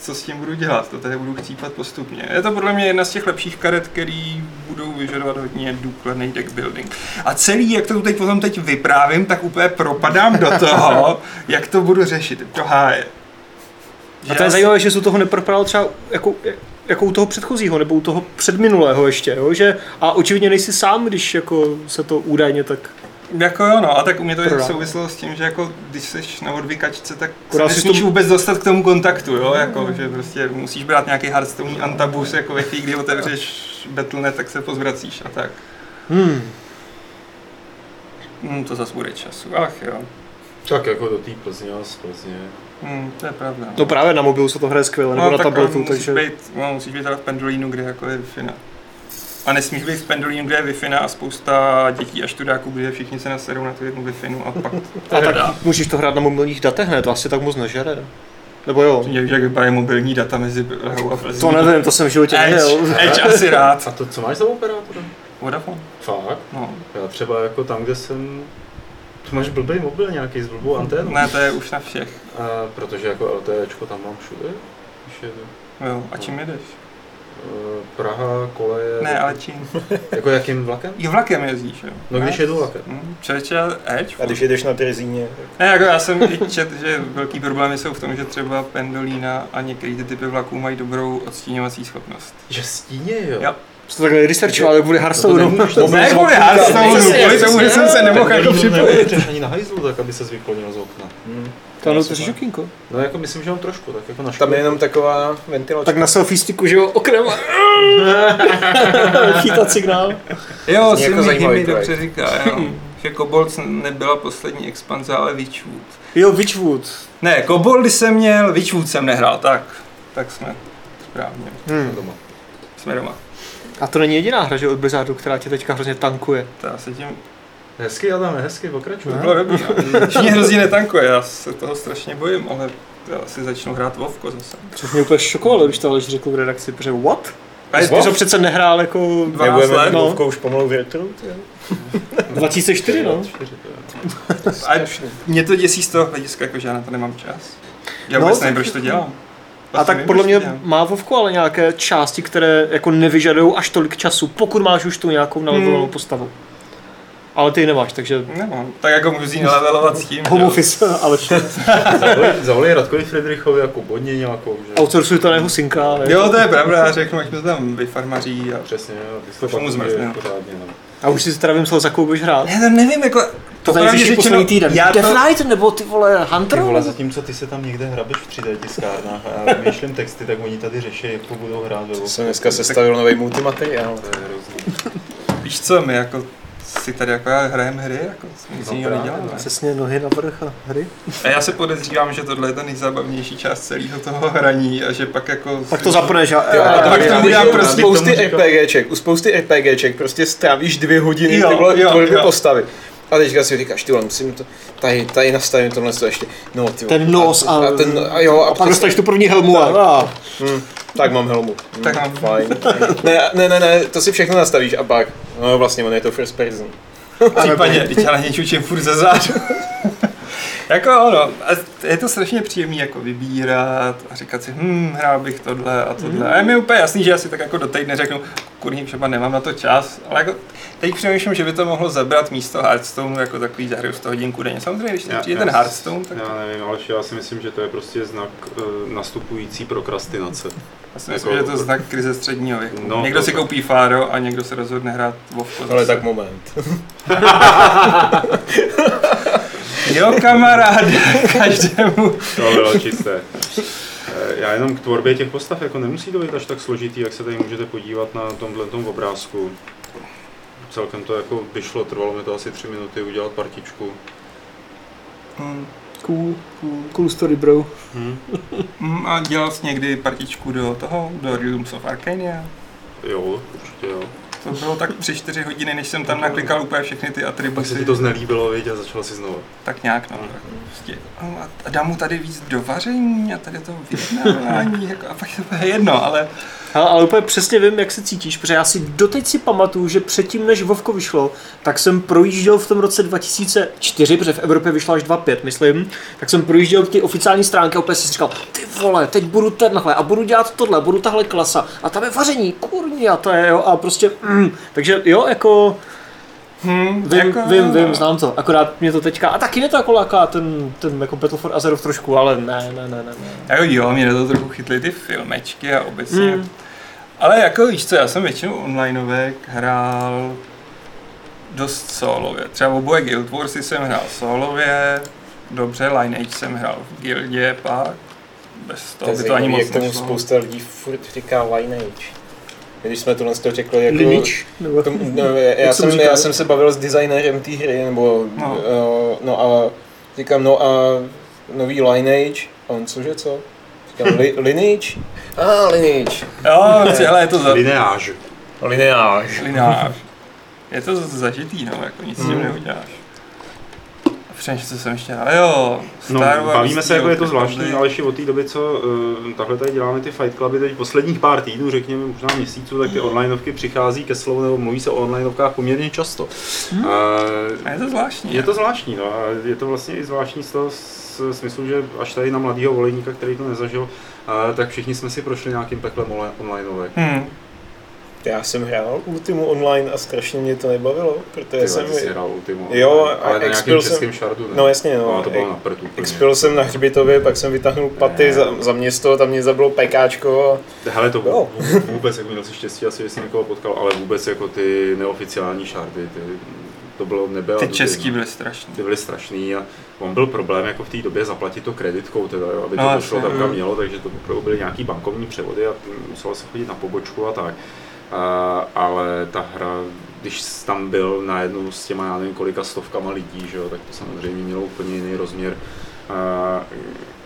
co s tím budu dělat, to tady budu chcípat postupně. Je to podle mě jedna z těch lepších karet, který budou vyžadovat hodně důkladný deck building. A celý, jak to tu teď potom teď vyprávím, tak úplně propadám do toho, jak to budu řešit, to háje. A to je zajímavé, že se u toho nepropadal třeba jako, jako u toho předchozího, nebo u toho předminulého ještě, jo? Že, a očividně nejsi sám, když jako se to údajně tak... Jako jo, no, a tak u mě to je souvislo s tím, že jako když jsi na odvykačce, tak Akorát se nesmíš to- vůbec dostat k tomu kontaktu, jo, jako, že prostě musíš brát nějaký Hearthstone antabus, jako ve chvíli, kdy otevřeš Battle.net, tak se pozvracíš a tak. Hmm. Hmm, to zase bude času. Ach jo. Tak jako do té Plzně a z Plzně. Hmm, to je pravda. No právě na mobilu se to hraje skvěle, nebo na tak tabletu, musíš takže... Být, no, musíš být teda v Pendolinu, kde jako je wi A nesmíš být v Pendolinu, kde je wi a spousta dětí a študáků, kde všichni se naserou na tu jednu wi a pak to A tak můžeš to hrát na mobilních datech hned, to asi tak moc nežere. Nebo jo? Jak, jak vypadají mobilní data mezi Prahou a Plzní. To nevím, to jsem v životě neměl. Edge, Edge asi rád. A to co máš za operátora? Vodafone. Fakt? No. Já třeba jako tam, kde jsem... Tu máš blbý mobil nějaký s blbou anténou? Ne, to je už na všech. A protože jako LTEčko tam mám všude. Když jedu. Jo, a čím jedeš? Eh, Praha, koleje... Ne, ale čím? Jako jakým vlakem? I vlakem jezdíš, jo? No když jedu vlakem. Hm, Člověče? A když jedeš na Terezíně, tak Ne, jako já jsem i čet, že velký problémy jsou v tom, že třeba Pendolina a některé ty typy vlaků mají dobrou odstíňovací schopnost. Že stíně, jo? Jo. To takhle researchoval, jak bude Hearthstone. to Ne, bez kvůli tomu, že jsem se nemohl jako připojit. ani na hajzlu, tak aby se vyplnil z okna. hm. To ano, to je okýnko. No jako myslím, že mám trošku, tak jako na tam škole. je jenom taková ventilačka. Tak na selfie sticku, že jo, oknem a... Chytat signál. Jo, si jako mi mi dobře říká, jo. že Kobolds nebyla poslední expanze, ale Witchwood. Jo, Witchwood. Ne, Koboldy jsem měl, Witchwood jsem nehrál, tak. Tak jsme správně. Hmm. Doma. Jsme doma. A to není jediná hra, že od Blizzardu, která tě teďka hrozně tankuje. To já se tím... Hezky, Adame, hezky, pokračuj. To bylo dobrý, no. Mě hrozně netankuje, já se toho strašně bojím, ale já si začnu hrát Vovko zase. Což mě úplně šokovalo, když to Aleš řekl v redakci, protože what? A Ty jsi to přece nehrál jako 12 Nebudeme let, mít no. Už pomalu v retru? ty jo? 2004, no. To. A mě to děsí z toho hlediska, jako že já na to nemám čas. Já No, vůbec tak- nevím, proč to dělám. A Vlastně tak podle mě má Vovku ale nějaké části, které jako nevyžadují až tolik času, pokud máš už tu nějakou nalevelovanou Hmm. postavu. Ale ty ji nemáš, takže Nemám. Tak jako můžu si nalevelovat s tím, home office, ale Zavolej- Radkovi Friedrichovi jako bodně nějakou, že? outsourcuj to na jeho synka. ale- Jo, to je pravda, já řeknu, ať mi to tam vyfarmaří a... Přesně, jo, ty To to mu zmrzne. pořádně, no. A už si teda vymyslel, za jakou budeš hrát. Já to nevím, jako... To tady popravdě řeší řečeno, poslední týden. Já Death to, Knight nebo ty vole Hunter? Ty vole, zatímco ty se tam někde hrabeš v 3D tiskárnách a já vymýšlím texty, tak oni tady řeší, jak to budou hrát. To jsem dneska sestavil nový multimateriál. To je hrozný. víš co, my jako si tady jako hrajeme hry, jako nic No jiného neděláme. Přesně nohy na vrch a hry. A já se podezřívám, že tohle je ta nejzábavnější část celého toho hraní a že pak jako... Pak to zapneš a... Jo, a tak tak to to udělám u prostě spousty RPGček, u spousty RPGček prostě strávíš dvě hodiny Jo, ty vole jo, jo. postavy. A teďka si říkáš, ty vole, musím to, tady, tady nastavím tohle to ještě, no ty vole, Ten nos a, a, ten, a jo, a, a pak dostaneš tu první helmu a... a hm, tak mám helmu. Hm, Tak mám. Fajn. ne, ne, ne, ne, to si všechno nastavíš a pak, no vlastně, on je to first person. Případně, teď já na něj čučím furt ze zádu. jako ono, a je to strašně příjemný jako vybírat a říkat si, hm, hrál bych tohle a tohle. Mhm. A je mi úplně jasný, že já si tak jako do týdne řeknu, kurní třeba nemám na to čas, ale jako teď přemýšlím, že by to mohlo zabrat místo Hearthstoneu jako takový zahraju 100 hodinku denně. Samozřejmě, když Já- přijde já ten Hearthstone, tak Já nevím, ale já si myslím, že to je prostě znak uh, nastupující prokrastinace. já si myslím, jako- že je to znak krize středního věku. No, někdo to- si koupí Fáro a někdo se rozhodne hrát Vovko Ale zase. tak moment. Jo, kamaráde, každému. To bylo čisté. Eh, Já jenom k tvorbě těch postav jako nemusí to být až tak složitý, jak se tady můžete podívat na tomhle tom obrázku. Celkem to jako vyšlo, trvalo mi to asi tři minuty udělat partičku. Hm. Cool, cool, cool story bro. Hm. Hm, A dělal jsi někdy partičku do toho, do Realms of Arcania? Jo, určitě jo. To bylo tak 3-4 hodiny, než jsem tam naklikal úplně všechny ty Pak atributy. se ti to znelíbilo, viď, a začal si znovu. Tak nějak, no. Mhm. tak Prostě, a dám mu tady víc do vaření a tady to vyjednávání, jako, a pak to je jedno, ale Hele, ale úplně přesně vím, jak se cítíš, protože já si doteď si pamatuju, že předtím, než Vovko vyšlo, tak jsem projížděl v tom roce 2004, protože v Evropě vyšlo až 2.5, myslím, tak jsem projížděl ty oficiální stránky a úplně si říkal, ty vole, teď budu tenhle a budu dělat tohle, budu tahle klasa a tam je vaření, kurní a to je, jo, a prostě, mm, takže jo, jako, hm, vím, jako, vím, vím, znám to, akorát mě to teďka, a taky mě to jako láká ten, ten jako Battle for Azeroth trošku, ale ne, ne, ne, ne, ne. Jako jo, mě na to trochu chytly ty filmečky a obecně. Mm. Ale jako víš co, já jsem většinou onlineovek hrál dost solově. Třeba oboje Guild Warsy jsem hrál solově, dobře, Lineage jsem hrál v guildě pak. Bez To toho je by to ani moc jak tomu spousta lidí furt říká Lineage. Když jsme tohle to řekli jako... Lineage? Nebo... Tom, no, já, Jak jsem já jsem se bavil s designérem té hry, nebo No. no. no a říkám, no a nový Lineage, a on cože co? Říkám, li, Lineage? A ah, Lineage. Jo, ale je to za... Lineáž. Lineage. Linář. Je to zažitý, no, jako nic s tím Hmm. neuděláš. A přemýšlím, co jsem ještě dál. Jo, No, Wars bavíme se, jako je to zvláštní, ale ještě od té doby, co uh, takhle tady děláme ty Fight Cluby, teď posledních pár týdnů, řekněme možná měsíců, tak ty onlineovky přichází ke slovu, nebo mluví se o onlineovkách poměrně často. Hmm. Uh, A je to zvláštní. je to zvláštní, no, a je to vlastně i zvláštní z toho smyslu, že až tady na mladého voleníka, který to nezažil, uh, tak všichni jsme si prošli nějakým peklem onli- onlineovek. Hmm. Já jsem hrál Ultimu online a strašně mě to nebavilo, protože Ty jsem... ty jsi hrál Ultimu, Jo, a ale na nějakém Expil jsem- českém šardu, ne? No jasně, no. no to bylo na. Expil jsem na hřbitově, pak jsem vytáhnul paty Ne. za, za město, tam mě zabilo PKčko a Hele, to Jo. vůbec, jak měl si štěstí, asi že jsem někoho potkal, ale vůbec jako ty neoficiální šardy, ty, to bylo nebe a Ty český no. byly strašný. Ty byly strašný a on byl problém jako v té době zaplatit to kreditkou, teda, jo, aby to No, došlo tam, kam mělo, takže to opravdu byly nějaký bankovní převody a muselo se chodit na pobočku a tak. A, ale ta hra, když tam byl najednou s těma, já nevím, kolika stovkama lidí, že jo, tak to samozřejmě mělo úplně jiný rozměr a,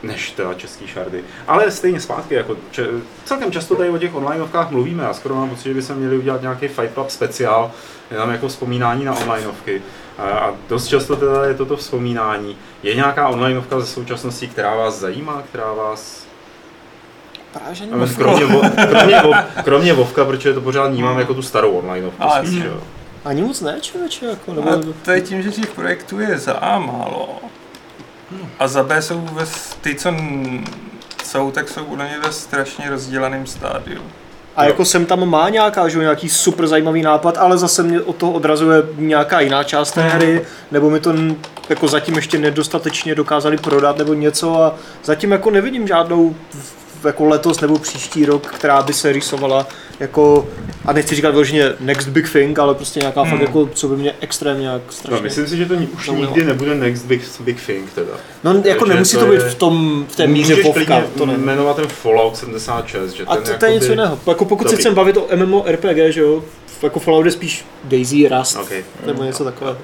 než teda český šardy. Ale stejně zpátky, jako če, celkem často tady o těch onlineovkách mluvíme, já skoro mám pocit, že bychom měli udělat nějaký Fight Club speciál, je tam jako vzpomínání na onlineovky. A, a dost často teda je toto vzpomínání. Je nějaká onlineovka ze současnosti, která vás zajímá, která vás Právě, že No, Kromě, vo, kromě, vo, kromě Vovka, protože to pořád vnímám jako tu starou onlineovku. Ale spíš, jo. Ani moc ne, člověče, jako, nebo... A to je tím, že těch projektů je za A málo. A za B jsou ve, ty, co jsou, tak jsou podle mě ve strašně rozdělaném stádiu. A jako sem tam má nějaká, že jo, nějaký super zajímavý nápad, ale zase mě od toho odrazuje nějaká jiná část té hry, nebo mi to jako zatím ještě nedostatečně dokázali prodat nebo něco a zatím jako nevidím žádnou jako letos nebo příští rok, která by se rýsovala jako, a nechci říkat vyloženě next big thing, ale prostě nějaká Hmm. fakt jako, co by mě extrémně jak strašně... No, myslím si, že to už zaujalo. nikdy nebude next big, big thing teda. No jako Takže nemusí to to být je- v tom, v té míře povka, to ne. jmenovat ten Fallout 76, že A ten to, to je něco jiného. Jako pokud se chcem bavit o MMORPG, že jo, jako Fallout je spíš Daisy, Rust, Okay. nebo něco takového.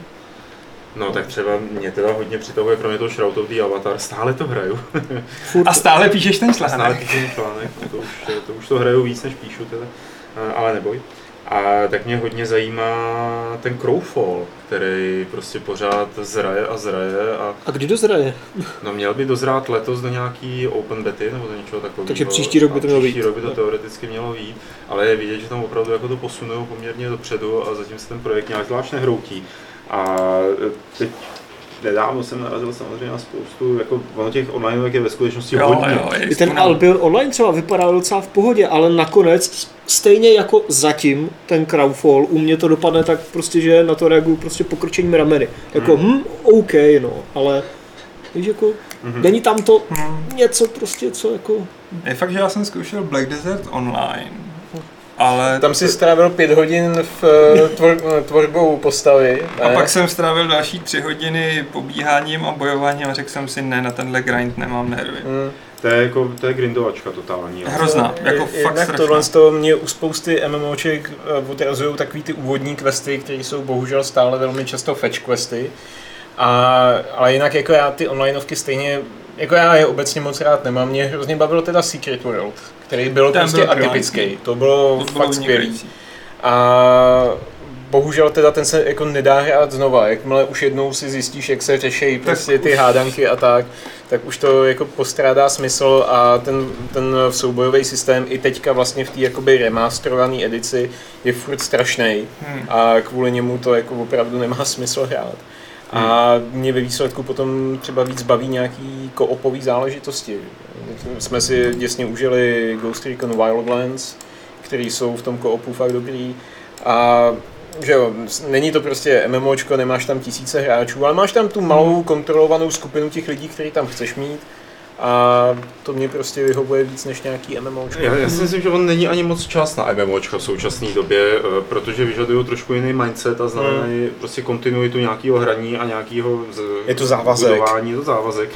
No tak třeba mě teda hodně přitahuje, kromě toho Shroudový avatar, stále to hraju. Furt. A stále píšeš ten Stále článek. píšu článek, no to už, to už to hraju víc, než píšu teda, ale neboj. A tak mě hodně zajímá ten Crowfall, který prostě pořád zraje a zraje a A kdy dozraje? No měl by dozrát letos do nějaký open bety nebo do něčeho takového. Takže příští rok by to mělo Příští být. rok by to teoreticky mělo být, ale je vidět, že tam opravdu jako to posunují poměrně dopředu a zatím se ten projekt nějak zvlášť nehroutí. A teď nedávno jsem narazil samozřejmě na spoustu, jako ono těch online je ve skutečnosti Jo, hodně. jo, je I ten. Albion Online třeba vypadá docela v pohodě, ale nakonec stejně jako zatím ten Crowdfall, u mě to dopadne tak prostě, že na to reaguju prostě pokrčením rameny. Jako hm, OK, no, ale víš, jako, Mhm. není tam to Hmm. něco prostě, co jako, Je fakt, že já jsem zkoušel Black Desert online, ale tam si strávil pět hodin v eh, tvor, tvorbou postavy. a ne? pak jsem strávil další tři hodiny pobíháním a bojováním a řekl jsem si, ne, na tenhle grind nemám nervy. Hmm. To je jako, to je grindovačka totální. Hrozná, jako Je- fakt Jednak strašná. tohle z toho mě u spousty MMOček eh, odrazují takový ty úvodní questy, které jsou bohužel stále velmi často fetch questy. A, ale jinak jako já ty onlineovky stejně, jako já je obecně moc rád nemám. Mě hrozně bavil teda Secret World, který byl Ten prostě byl atypický. brilantní. To bylo To bylo fakt skvělý. A bohužel teda ten se jako nedá hrát znova, jakmile už jednou si zjistíš, jak se řeší prostě ty hádanky a tak, tak už to jako postrádá smysl a ten, ten soubojový systém i teďka vlastně v té jakoby remasterované edici je furt strašný Hmm. a kvůli němu to jako opravdu nemá smysl hrát. A mě ve výsledku potom třeba víc baví nějaký koopový záležitosti. Jsme si děsně užili Ghost Recon Wildlands, který jsou v tom koopu fakt dobrý. A že jo, není to prostě MMOčko, nemáš tam tisíce hráčů, ale máš tam tu malou kontrolovanou skupinu těch lidí, který tam chceš mít. A to mě prostě vyhovuje víc než nějaký MMOčko. Já, já si myslím, že on není ani moc čas na MMOčka v současné době, eh, protože vyžadují trošku jiný mindset a znamenají prostě kontinuitu nějakého hraní a nějakého z- Je to závazek. budování, je to závazek.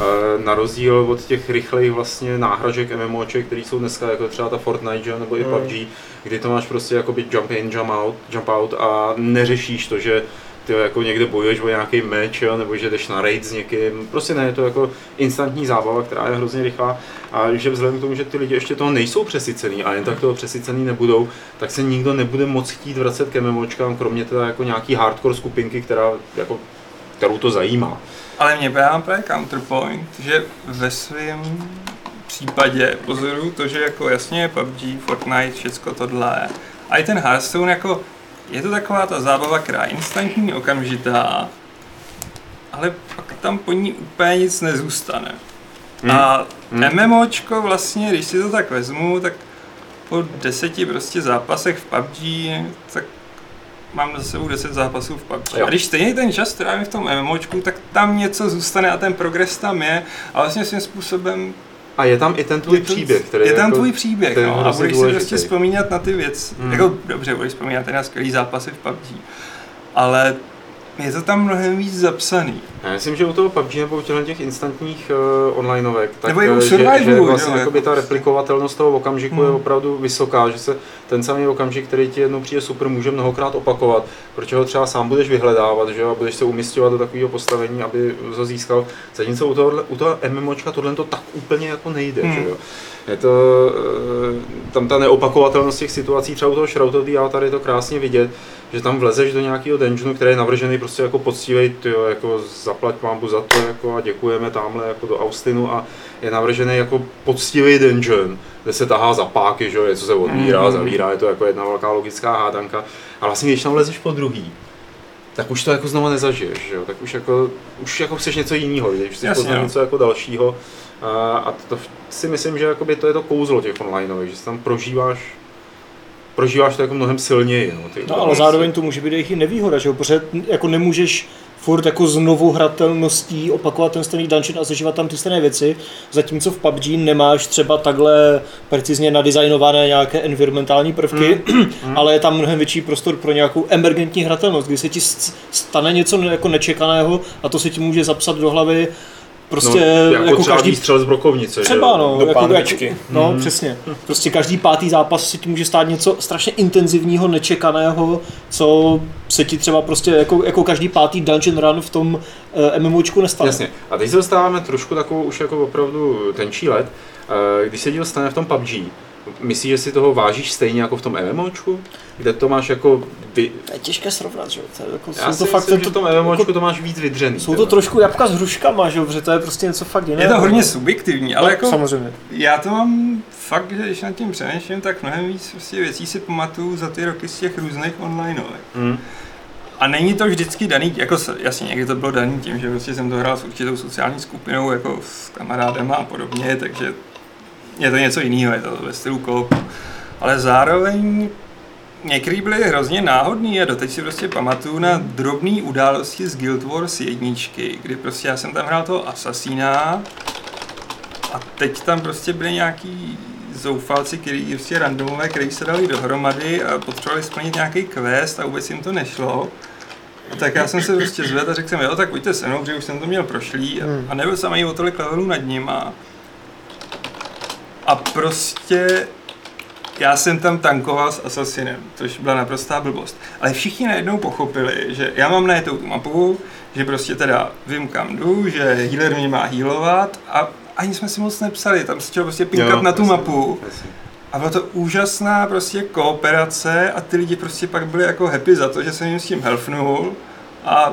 Eh, Na rozdíl od těch rychlejch vlastně náhražek MMOček, které jsou dneska jako třeba ta Fortnite že? nebo i Hmm. PUBG, kdy to máš prostě jakoby jump in, jump out, jump out a neřešíš to, že ty jako někde bojuješ o nějaký meč, jo, nebo že jdeš na raid s někým. Prostě ne, je to jako instantní zábava, která je hrozně rychlá a že vzhledem k tomu, že ty lidi ještě toho nejsou přesycený a jen tak toho přesycený nebudou, tak se nikdo nebude moc chtít vracet ke MMOčkám, kromě teda jako nějaký hardcore skupinky, která jako kterou to zajímá. Ale mě právě counterpoint, že ve svém případě pozoruju to, že jako jasně PUBG, Fortnite, všecko tohle. A i ten Hearthstone jako, je to taková ta zábava, která je instantní, okamžitá, ale pak tam po ní úplně nic nezůstane. Hmm. A Hmm. MMOčko vlastně, když si to tak vezmu, tak po deseti prostě zápasech v PUBG, tak mám za sebou 10 zápasů v PUBG. Jo. A když stejně ten čas trávím v tom MMOčku, tak tam něco zůstane a ten progres tam je. A vlastně svým způsobem A je tam i ten tvůj je příběh, který je tam jako, tvůj příběh, no, a budeš si prostě vzpomínat na ty věci. Hmm. Jako, dobře, budeš vzpomínat i na skvělý zápasy v PUBG, ale je to tam mnohem víc zapsaný. Já myslím, že u toho PUBG nebo u těch instantních uh, onlineovek, tak Nebo u eh, že, survivalu, že jo, vlastně jako- jakoby ta replikovatelnost toho okamžiku je Hmm. opravdu vysoká, že se ten samý okamžik, který ti jednou přijde super, může mnohokrát opakovat, protože ho třeba sám budeš vyhledávat, že jo, a budeš se umistovat do takového postavení, aby ho získal. Zatímco u toho, u toho MMOčka tohle to tak úplně jako nejde, Hmm. že jo. Je to, eh, tam ta neopakovatelnost těch situací, třeba u toho Shroud of the Avatar je to krásně vidět, že tam vlezeš do nějakého dungeonu, který je navržený prostě jako poctivej, tyjo, jako zaplať mámbu za to jako a děkujeme tamhle jako do Austinu a je navržený jako poctivý dungeon, kde se tahá za páky, že jo, něco se odvírá, Mhm. zavírá, je to jako jedna velká logická hádanka. A vlastně když tam vlezeš po druhý, tak už to jako znovu nezažiješ, že jo? tak už jako, už jako chceš něco jiného, když chceš Jasně, poznat no. něco jako dalšího. A, a to si myslím, že jakoby to je to kouzlo těch onlineových, že si tam prožíváš prožíváš to jako mnohem silněji. No, ty No ale zároveň to může být i nevýhoda, že jo, protože jako nemůžeš furt jako znovu hratelností opakovat ten stejný dungeon a zažívat tam ty stejné věci, zatímco v PUBG nemáš třeba takhle precizně nadizajnované nějaké environmentální prvky, ale je tam mnohem větší prostor pro nějakou emergentní hratelnost, kdy se ti stane něco jako nečekaného a to se ti může zapsat do hlavy prostě no, jako, jako třeba každý výstřel z brokovnice. Třeba že? no, do jako, pánvičky. no Mhm. přesně. Prostě každý pátý zápas se ti může stát něco strašně intenzivního, nečekaného, co se ti třeba prostě jako, jako každý pátý dungeon run v tom uh, MMOčku nestane. Jasně. A teď se dostáváme trošku takovou už jako opravdu tenčí let. Eh, Když se díl stane v tom PUBG, myslíš, že si toho vážíš stejně jako v tom MMOčku? Kde to máš jako... Vy... To je těžké srovnat, že jo. To je jako, Já jsou si to fakt myslím, že to, v tom MMOčku to máš víc vydřený. jsou to trošku jabka s hruškama, že jo, protože to je prostě něco fakt jiného. Je to hodně subjektivní, ale no, jako Samozřejmě. já to mám fakt, že když nad tím přemýšlím, tak mnohem víc prostě věcí si pamatuju za ty roky z těch různých onlineovek. Mm. A není to vždycky daný, jako jasně někdy to bylo daný tím, že prostě jsem to hrál s určitou sociální skupinou, jako s kamarádem a podobně, takže je to něco jiného, je to ve stylu koopu. Ale zároveň některý byly hrozně náhodný a doteď si prostě pamatuju na drobné události z Guild Wars jedničky, kdy prostě já jsem tam hrál toho asasína a teď tam prostě byly nějaký zoufalci, který prostě randomové, který se dali dohromady a potřebovali splnit nějaký quest a vůbec jim to nešlo. A tak já jsem se prostě zvedl a řekl jsem, jo, tak pojďte se mnou, protože už jsem to měl prošlý a, Hmm. a nebyl jsem ani o tolik levelů nad ním a, a prostě já jsem tam tankoval s Assassinem, což byla naprostá blbost. Ale všichni najednou pochopili, že já mám najetou tu mapu, že prostě teda vím kam jdu, že healer mě má healovat a ani jsme si moc nepsali, tam se chtěl prostě pinkat Jo, na tu jasně, mapu. jasně. A byla to úžasná prostě kooperace a ty lidi prostě pak byli jako happy za to, že jsem jim s tím helfnul a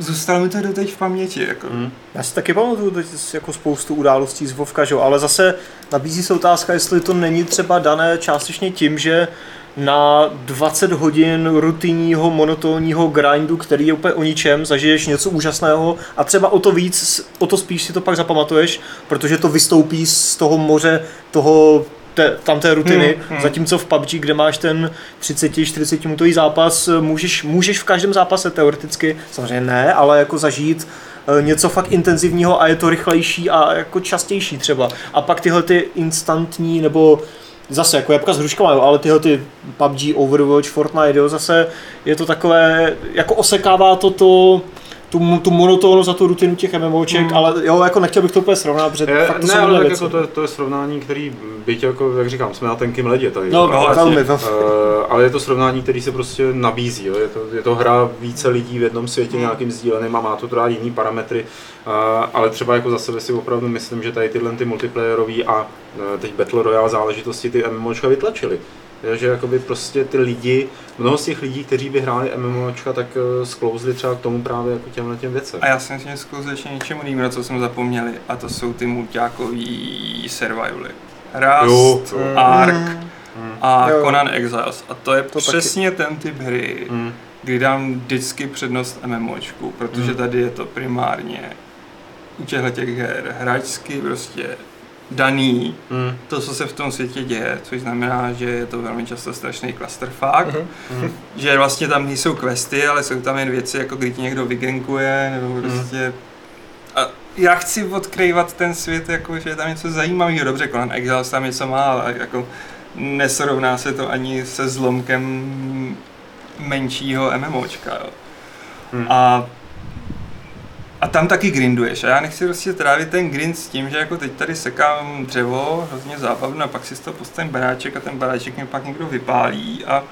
zůstalo mi to doteď v paměti. Jako. Mm. Já si taky pamatuju teď jako spoustu událostí z Vovka, že jo, ale zase nabízí se otázka, jestli to není třeba dané částečně tím, že na 20 hodin rutinního, monotónního grindu, který je úplně o ničem, zažiješ něco úžasného a třeba o to víc, o to spíš si to pak zapamatuješ, protože to vystoupí z toho moře, toho te, tam té rutiny, Hmm, hmm. zatímco v PUBG, kde máš ten 30-40 minutový zápas, můžeš, můžeš v každém zápase teoreticky, samozřejmě ne, ale jako zažít eh, něco fakt intenzivního a je to rychlejší a jako častější třeba. A pak tyhle ty instantní nebo zase jako jabka s hruškama, jo, ale tyhle ty PUBG, Overwatch, Fortnite, jo, zase je to takové, jako osekává to to tu, tu monotónnost a tu rutinu těch MMOček, Hmm. ale jo, jako nechtěl bych to úplně srovnat, protože Je, fakt to ne, ale tak věci. jako to, to, je srovnání, který byť jako, jak říkám, jsme na tenkým ledě tady. No, No, velmi, jasně. velmi. Eh, ale je to srovnání, který se prostě nabízí. Jo. Je, to, je to hra více lidí v jednom světě nějakým sdíleným a má to teda jiný parametry. Eh, ale třeba jako za sebe si opravdu myslím, že tady tyhle ty multiplayerové a eh, teď Battle Royale záležitosti ty MMOčka vytlačily. Jo, že jakoby prostě ty lidi, mnoho z těch lidí, kteří by hráli MMOčka, tak eh, sklouzli třeba k tomu právě jako těmhle těm věcem. A já si myslím, že skutečně něčemu jiným, na co jsme zapomněli, a to jsou ty multiákový survivaly. Rust, Jo, jo. Ark Mm. a Jo. Conan Exiles. A to je To přesně ten typ hry, Mm. kdy dám vždycky přednost MMOčku, protože Hmm. tady je to primárně u těchto těch her hráčsky prostě daný Mm. to, co se v tom světě děje, což znamená, že je to velmi často strašný clusterfuck. Mm. že vlastně tam nejsou questy, ale jsou tam jen věci, jako kdy ti někdo vygenkuje, nebo prostě... A já chci odkrývat ten svět, jako, že je tam něco zajímavého. Dobře, Conan Exiles tam něco má, ale jako nesrovná se to ani se zlomkem menšího MMOčka. Jo. Hmm. A a tam taky grinduješ a já nechci prostě trávit ten grind s tím, že jako teď tady sekám dřevo, hrozně zábavno a pak si z toho postavím baráček a ten baráček mi pak někdo vypálí a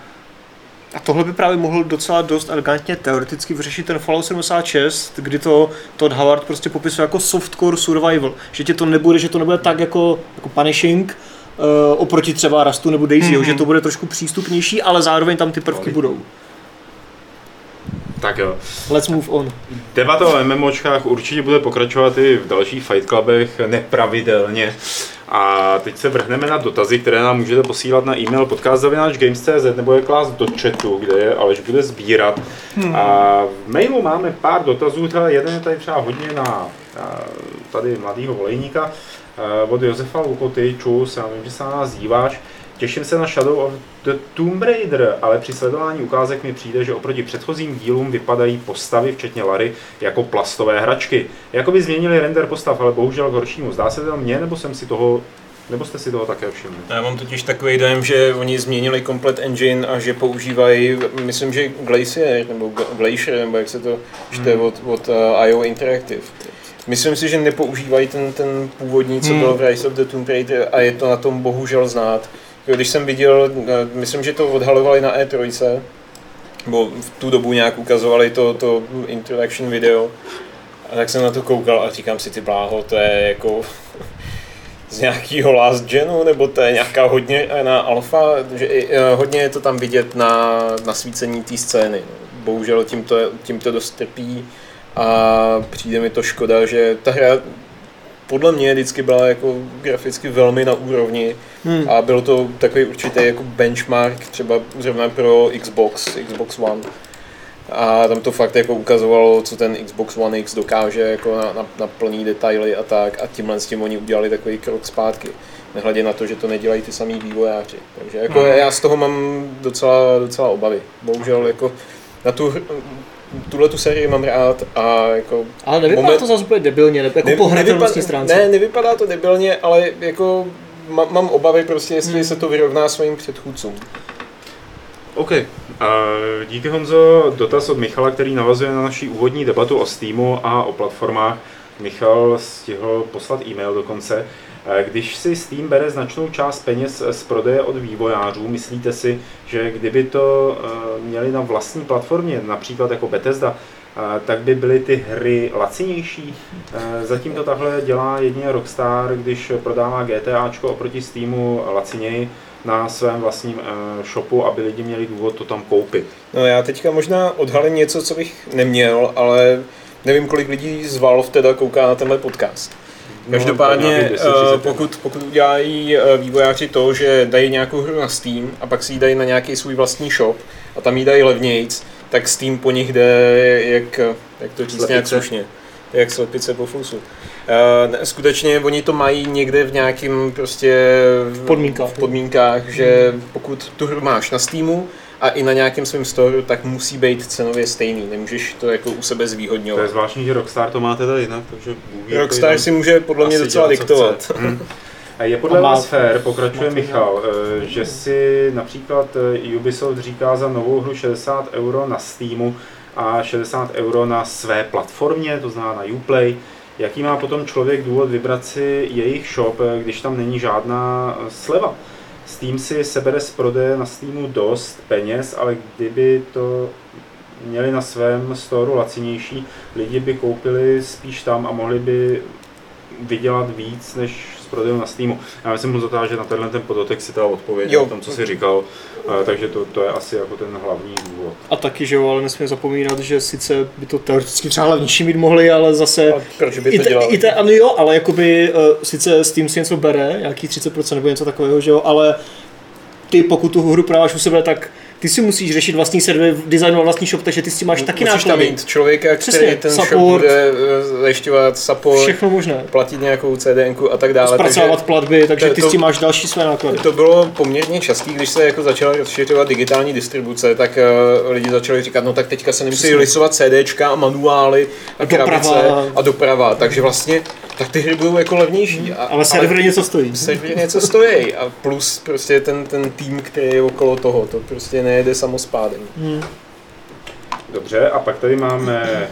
A tohle by právě mohl docela dost elegantně teoreticky vyřešit ten Fallout 76, kdy to Todd Howard prostě popisuje jako softcore survival. Že tě to nebude, že to nebude tak jako, jako punishing, uh, oproti třeba Rustu nebo Daisy, mm-hmm. že to bude trošku přístupnější, ale zároveň tam ty prvky Quality. budou. Tak jo. Let's move on. Debata o MMOčkách určitě bude pokračovat i v dalších Fight Clubech nepravidelně. A teď se vrhneme na dotazy, které nám můžete posílat na e-mail podcast.games.cz nebo je klást do chatu, kde je Aleš bude sbírat. A v mailu máme pár dotazů, teda jeden je tady třeba hodně na tady mladýho volejníka a, od Josefa Lukoty, čus, já vím, že se na nás díváš. Těším se na Shadow of the Tomb Raider, ale při sledování ukázek mi přijde, že oproti předchozím dílům vypadají postavy, včetně Lary, jako plastové hračky. Jakoby změnili render postav, ale bohužel k horšímu. Zdá se to mně, nebo jsem si toho, nebo jste si toho také všimli? Já mám totiž takový dojem, že oni změnili komplet engine a že používají, myslím, že Glacier, nebo Gla- Glacier, nebo jak se to čte Hmm. od, od uh, IO Interactive. Myslím si, že nepoužívají ten, ten původní, co Hmm. byl v Rise of the Tomb Raider a je to na tom bohužel znát. Když jsem viděl, eh, myslím, že to odhalovali na E3, nebo v tu dobu nějak ukazovali to, to introduction video, a tak jsem na to koukal a říkám si, ty bláho, to je jako z nějakého last genu, nebo to je nějaká hodně na alfa, že eh, hodně je to tam vidět na, na svícení té scény. Bohužel tím to, tím to dost trpí. A přijde mi to škoda, že ta hra podle mě vždycky byla jako graficky velmi na úrovni Hmm. a byl to takový určitý jako benchmark třeba zrovna pro Xbox, Xbox One. A tam to fakt jako ukazovalo, co ten Xbox One X dokáže jako na, na, na plný detaily a tak. A tímhle s tím oni udělali takový krok zpátky. Nehledě na to, že to nedělají ty samý vývojáři. Takže jako Mhm. já z toho mám docela, docela obavy. Bohužel jako na tu, tuhle tu sérii mám rád a jako Ale nevypadá Moment- to zase úplně debilně, nebo jako Ne- po hratelnostní nevypadá- stránce. Ne, nevypadá to debilně, ale jako má, mám obavy prostě, jestli Hmm. se to vyrovná svým předchůdcům. OK. Uh, díky Honzo, dotaz od Michala, který navazuje na naší úvodní debatu o Steamu a o platformách. Michal stihl poslat e-mail dokonce. Eh, Když si Steam bere značnou část peněz z prodeje od vývojářů, myslíte si, že kdyby to eh, měli na vlastní platformě, například jako Bethesda, eh, tak by byly ty hry lacinější? Eh, Zatím to takhle dělá jedině Rockstar, když prodává GTAčko oproti Steamu laciněji na svém vlastním eh, shopu, aby lidi měli důvod to tam koupit. No já teďka možná odhalím něco, co bych neměl, ale nevím, kolik lidí z Valve teda kouká na tenhle podcast. No, Každopádně, nějakých 10, 30. pokud, pokud udělají eh, vývojáři to, že dají nějakou hru na Steam a pak si ji dají na nějaký svůj vlastní shop a tam ji dají levnějc, tak Steam po nich jde jak, jak to říct Slepice. nějak slušně. Jak slepice po fusu. Eh, Skutečně oni to mají někde v nějakým prostě v podmínkách. v podmínkách, že pokud tu hru máš na Steamu a i na nějakém svém storu, tak musí být cenově stejný. Nemůžeš to jako u sebe To je zvýhodňovat. zvláštní, že Rockstar to má teda jinak, takže Rockstar jinak si může podle mě docela dělat, diktovat. chce. Hm. A je podle A vás fér, pokračuje Michal, eh, že si například eh, Ubisoft říká za novou hru 60 euro na Steamu a 60 euro na své platformě, to znamená na Uplay. Jaký má potom člověk důvod vybrat si jejich shop, když tam není žádná sleva? Steam si sebere z prodeje na Steamu dost peněz, ale kdyby to měli na svém storu lacinější, lidi by koupili spíš tam a mohli by vydělat víc než z prodeju na Steamu. Já myslím, mu že na tenhle ten podotek si teda odpověděl Jo. o tom, co si říkal, eh, takže to, to je asi jako ten hlavní důvod. A taky, že jo, ale nesmíme zapomínat, že sice by to teoreticky třeba levnější mít mohli, ale zase... A proč by I to te, dělal? i te, ano jo, ale jakoby uh, sice Steam si něco bere, nějaký 30% nebo něco takového, že jo, ale ty pokud tu hru prodáváš u sebe, tak ty si musíš řešit vlastní server, designovat vlastní shop, takže ty s tím máš taky Musíš tam náklady. mít člověka, Přesně, který ten support. shop bude eh, zajišťovat support, Všechno možné. platit nějakou CDNku a tak dále. Zpracovat platby, takže to- ty to- s tím máš další své náklady. To bylo poměrně častý, když se jako začala rozšiřovat digitální distribuce, tak uh, lidi začali říkat, no tak teďka se nemusí lisovat CDčka a manuály a doprava. krabice a doprava, takže vlastně tak ty hry budou jako levnější. A, Ale server něco stojí. servery něco stojí a plus prostě ten, ten tým, který je okolo toho, to prostě nejede samospádem. Hmm. Dobře, a pak tady máme eh,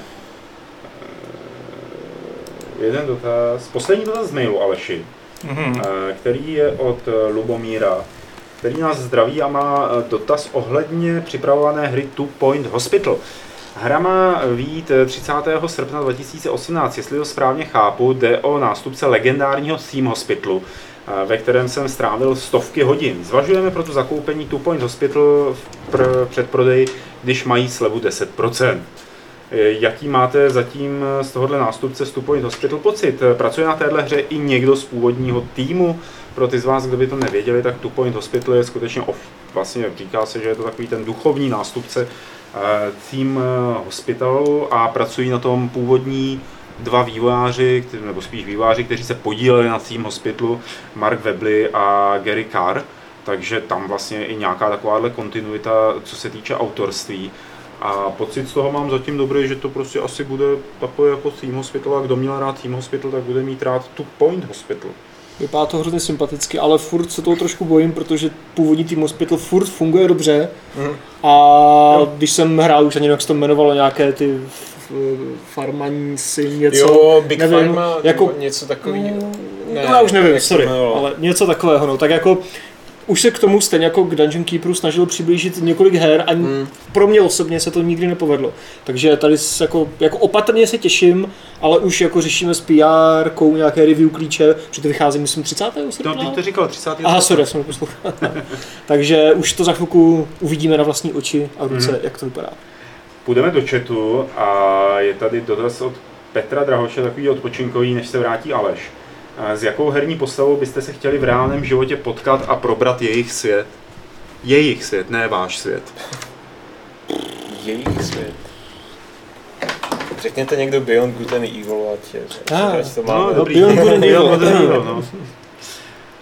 jeden dotaz, poslední dotaz z mailu Aleši, Mhm. eh, který je od eh, Lubomíra, který nás zdraví a má dotaz ohledně připravované hry Two Point Hospital. Hra má výjít eh, 30. srpna 2018, jestli to správně chápu, jde o nástupce legendárního Theme Hospitalu, eh, ve kterém jsem strávil stovky hodin. Zvažujeme proto zakoupení Two Point Hospital v pr- předprodej, když mají slevu 10%. Eh, Jaký máte zatím z tohohle nástupce z Two Point Hospital pocit? Eh, Pracuje na téhle hře i někdo z původního týmu? Pro ty z vás, kdo by to nevěděli, tak Two Point Hospital je skutečně off, vlastně říká se, že je to takový ten duchovní nástupce eh, Team eh, Hospitalu a pracují na tom původní dva vývojáři, nebo spíš vývojáři, kteří se podíleli na Team Hospitalu, Mark Webley a Gary Carr, takže tam vlastně i nějaká takováhle kontinuita, co se týče autorství. A pocit z toho mám zatím dobrý, že to prostě asi bude takové jako Team Hospital a kdo měl rád Team Hospital, tak bude mít rád Two Point Hospital. Vypadá to hrozně sympaticky, ale furt se toho trošku bojím, protože původní Team Hospital furt funguje dobře. Mhm. A když jsem hrál, už ani jak se to jmenovalo, nějaké ty f- farmaníci, něco. jo, Big nevím, Pharma, jako- něco takového. No, já už nevím, sorry, ale něco takového, no, tak jako už se k tomu stejně jako k Dungeon Keeperu snažil přiblížit několik her a Hmm. pro mě osobně se to nikdy nepovedlo. Takže tady s- jako, jako opatrně se těším, ale už jako řešíme s PR, kou nějaké review klíče, že to vychází myslím 30. No, srpna. ty to říkal 30. Aha, sorry, jsem neposlouchal. Takže už to za chvilku uvidíme na vlastní oči a ruce, Mhm. jak to vypadá. Půjdeme do chatu a je tady dotaz od Petra Drahoše, takový odpočinkový, než se vrátí Aleš. A S jakou herní postavou byste se chtěli v reálném životě potkat a probrat jejich svět? Jejich svět, ne váš svět. Jejich svět. Řekněte někdo Beyond Good and Evil, ať, je- Ah, ať to No, máme. no, dobrý. Beyond Good and Evil. Beyond Good and Evil, no.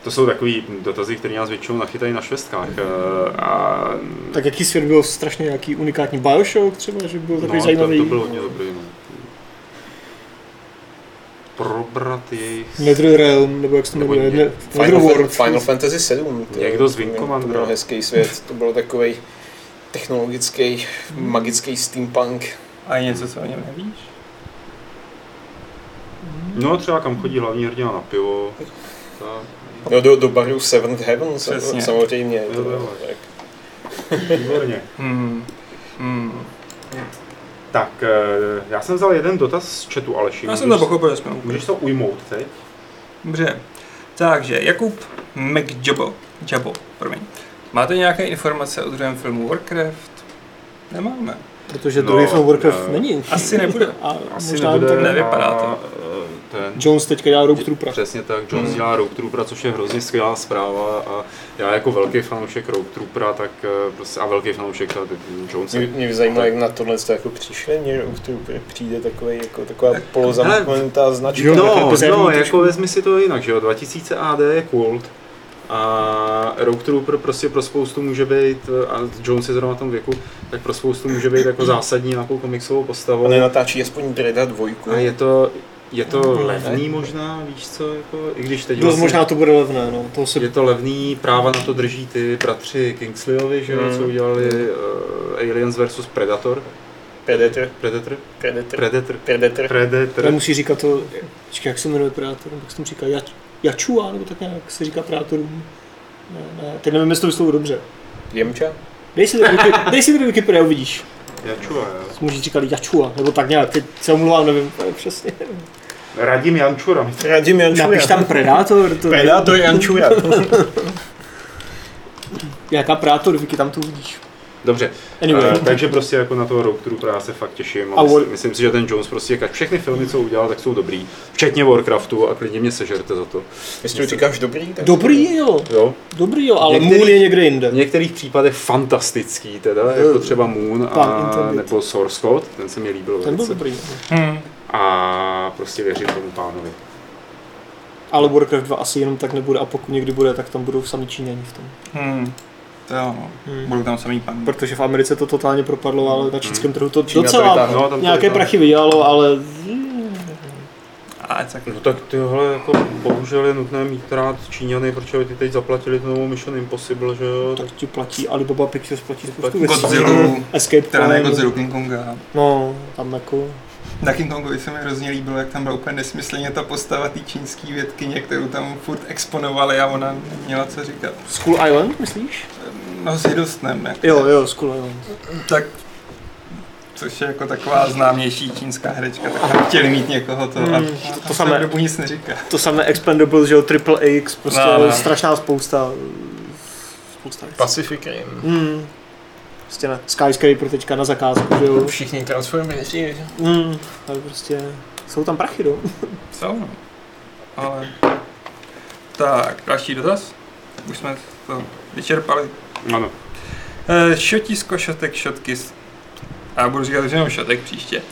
To jsou takový dotazy, které nás většinou nachytají na švestkách. eh, A, Tak jaký svět byl strašně nějaký unikátní Bioshock třeba, že byl takový no, zajímavý. To, to byl hodně dobrý. No. Probrat jejich Netherrealm, nebo jak se to Nebo jmenuje, ně- ne, Final, Netherworld. Fan, Final Fantasy 7. To, Někdo z Wing To hezký svět, to byl takový technologický, magický steampunk. A je něco, co o něm nevíš? No třeba kam chodí hlavní hrdina na pivo. Tak. No do, do baru Seventh Heaven Přesně. samozřejmě. Jo, To, jo. tak. Výborně. Hmm. Hmm. Tak, eh, já jsem vzal jeden dotaz z chatu Aleši. Já jsem to Můžeš- pochopil, že jsme Můžeš to ujmout teď? Dobře. Takže, Jakub McJabo. Jabo, promiň. Máte nějaké informace o druhém filmu Warcraft? Nemáme. Protože No, druhý film Warcraft no. není. Asi nebude. A Asi možná nebude. to nevypadá to. A, eh, Ten, Jones teďka dělá Rogue Troopera. Přesně tak, Jones Hmm. dělá Rogue Troopera, což je hrozně skvělá zpráva a já jako velký fanoušek Rogue Troopera, tak eh, prostě, a velký fanoušek teda Jonesa. Mě, mě by zajímalo, jak na tohle to jako přišli, mě u Trooper přijde takový, jako, taková polozamknutá značka. No, jako bizarní no, trošku. jako vezmi si to jinak, že jo, 2000 AD je kult a Rogue Trooper prostě pro spoustu může být, a Jones je zrovna v tom věku, tak pro spoustu může být jako zásadní nějakou komiksovou postavou. On nenatáčí aspoň Breda dvojku. A je to, je to levný možná, víš co, jako, i když teď Dost vlastně, možná to bude levné, no. To se je to levný, práva na to drží ty bratři Kingsleyovi, že Mhm. co udělali uh, Aliens vs Predator. Predator, Predator? Predator, Predator. Predator. Predator. Nemusí říkat to, počkej, jak se jmenuje Predator, jak se tomu říká, Jač, Jačua, nebo tak nějak se říká Predatorům. Ne, ne, teď nevím, jestli to vyslovu dobře. Jemča? Dej si to do Wikipedia, uvidíš. Jačua, jo. Můžeš říkat Jačua, nebo tak nějak, teď se omlouvám, nevím, to je přesně. Radim Jančura. Radim Jančura. Napiš tam Predator, to Predator Jančura. Jaká Predator, Wiki, tam to uvidíš. Dobře, Anyway. uh, takže prostě jako na toho Rogue Trooper já se fakt těším. A A myslím, War- myslím si, že ten Jones prostě, jak všechny filmy, co udělal, tak jsou dobrý. Včetně Warcraftu a klidně mě sežerte za to. Jestli říkáš dobrý, tak... Dobrý jo, Jo, dobrý jo, ale Některý- Moon je někde jinde. v některých případech fantastický teda, jako třeba Moon a, Intended. nebo Source Code, ten se mi líbil Ten byl velice. dobrý. Hmm. A prostě věřím tomu pánovi. Ale Warcraft 2 asi jenom tak nebude a pokud někdy bude, tak tam budou sami Číňani v tom. Hmm. To jo, no. Hmm. Budou tam samý pan. Protože v Americe to totálně propadlo, ale na čínském trhu to Čína to docela vytáhne. No, tam to nějaké prachy vydělalo, ale A tak No tak tyhle jako bohužel je nutné mít rád Číňany, protože ty teď zaplatili tu novou Mission Impossible, že jo? tak ti platí Alibaba Pictures, platí spoustu Platí věcí. Godzilla. Escape Plan. Godzilla King Konga. No, tam jako... Na King Kongovi se mi hrozně líbilo, jak tam byla úplně nesmyslně ta postava té čínské vědkyně, kterou tam furt exponovali a ona neměla co říkat. School Island, myslíš? No s Hiddlestanem, jak Jo, jo, School Island. tak což je jako taková známější čínská herečka, tak tam chtěli mít někoho to a, Mm, a to to samé. dobu nic neříká. To samé Expendables, že jo, Triple X, prostě No, no. strašná spousta. Spousta. Pacific Rim. Hmm. Prostě ne. Skyscraper teďka na zakázku, že jo. Všichni Transformers. Hmm. Ale prostě jsou tam prachy, no. Jsou, no. Ale... Tak, další dotaz? Už jsme to vyčerpali. Ano. Eh, Šotisko, šotek, šotky. A já budu říkat už jenom šotek příště.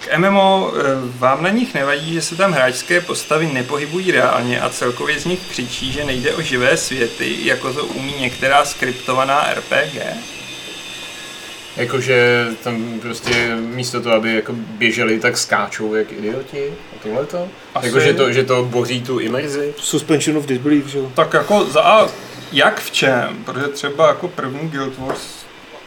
K MMO eh, vám na nich nevadí, že se tam hráčské postavy nepohybují reálně a celkově z nich křičí, že nejde o živé světy, jako to umí některá skriptovaná RPG? Jakože tam prostě místo toho, aby jako běželi, tak skáčou jak idioti a tohleto. Jakože to, že to boří tu imerzi. Suspension of disbelief, že jo. Tak jako za A, jak v čem? Protože třeba jako první Guild Wars,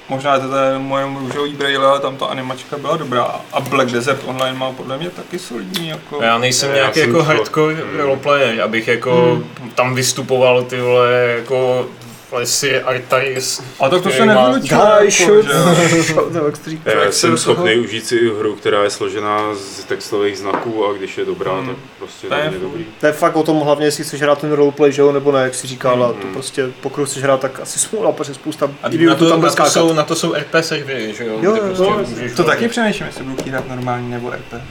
možná to je moje růžový brýle, ale tam ta animačka byla dobrá. A Black Desert Online má podle mě taky solidní jako... Já nejsem Já nějaký jako hardcore roleplayer, abych jako tam vystupoval ty vole jako vole, Sir Artaris. A tak to se nevylučuje. Guy jak to? Já jsem schopný užít si hru, která je složená z textových znaků a když je dobrá, Hmm. tak prostě To je to je dobrý. To je fakt o tom hlavně, jestli chceš hrát ten roleplay, že jo, nebo ne, jak si říkala, Mhm. to prostě pokud chceš hrát, tak asi smůla, protože spousta A na to, tam na, to jsou, na to jsou RP servery, že jo? Jo, jo, prostě jo, můžeš To vlastně- taky přemýšlím, jestli budu chtít hrát normální nebo RP.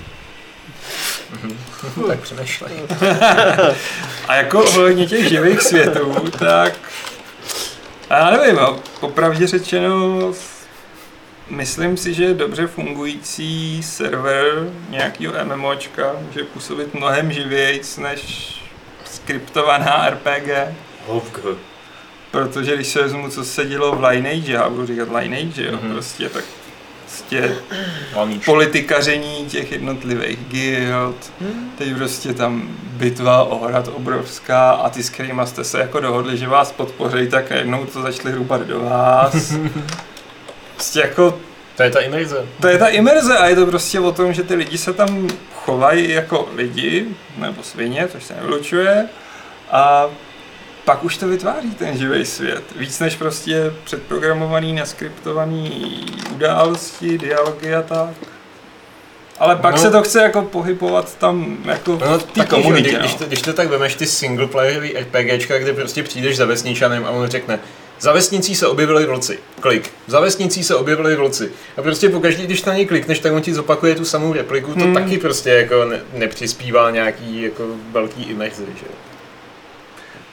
tak přemýšlej. A jako ohledně těch živých světů, tak... A já nevím, a popravdě řečeno, myslím si, že dobře fungující server nějakého MMOčka může působit mnohem živějc než skriptovaná RPG. Hovg. Protože když se vezmu, co se dělo v Lineage, já budu říkat Lineage, jo, Mhm. prostě tak prostě politikaření těch jednotlivých guild, teď prostě tam bitva o hrad obrovská a ty s kterýma jste se jako dohodli, že vás podpoří, tak najednou to začali hrubat do vás. Prostě jako, To je ta imerze. to je ta imerze a je to prostě o tom, že ty lidi se tam chovají jako lidi, nebo svině, což se nevylučuje, a pak už to vytváří ten živý svět. Víc než prostě předprogramovaný, naskriptovaný události, dialogy a tak. Ale pak No. se to chce jako pohybovat tam jako No, v té tak komunitě, když, no. to, když to tak vemeš ty singleplayerový RPGčka, kde prostě přijdeš za vesničanem a on řekne za vesnicí se objevili vlci. Klik. Za vesnicí se objevili vlci. A prostě pokaždé, když na něj klikneš, tak on ti zopakuje tu samou repliku. To Hmm. taky prostě jako ne, nepřispívá nějaký jako velký imerzi, že.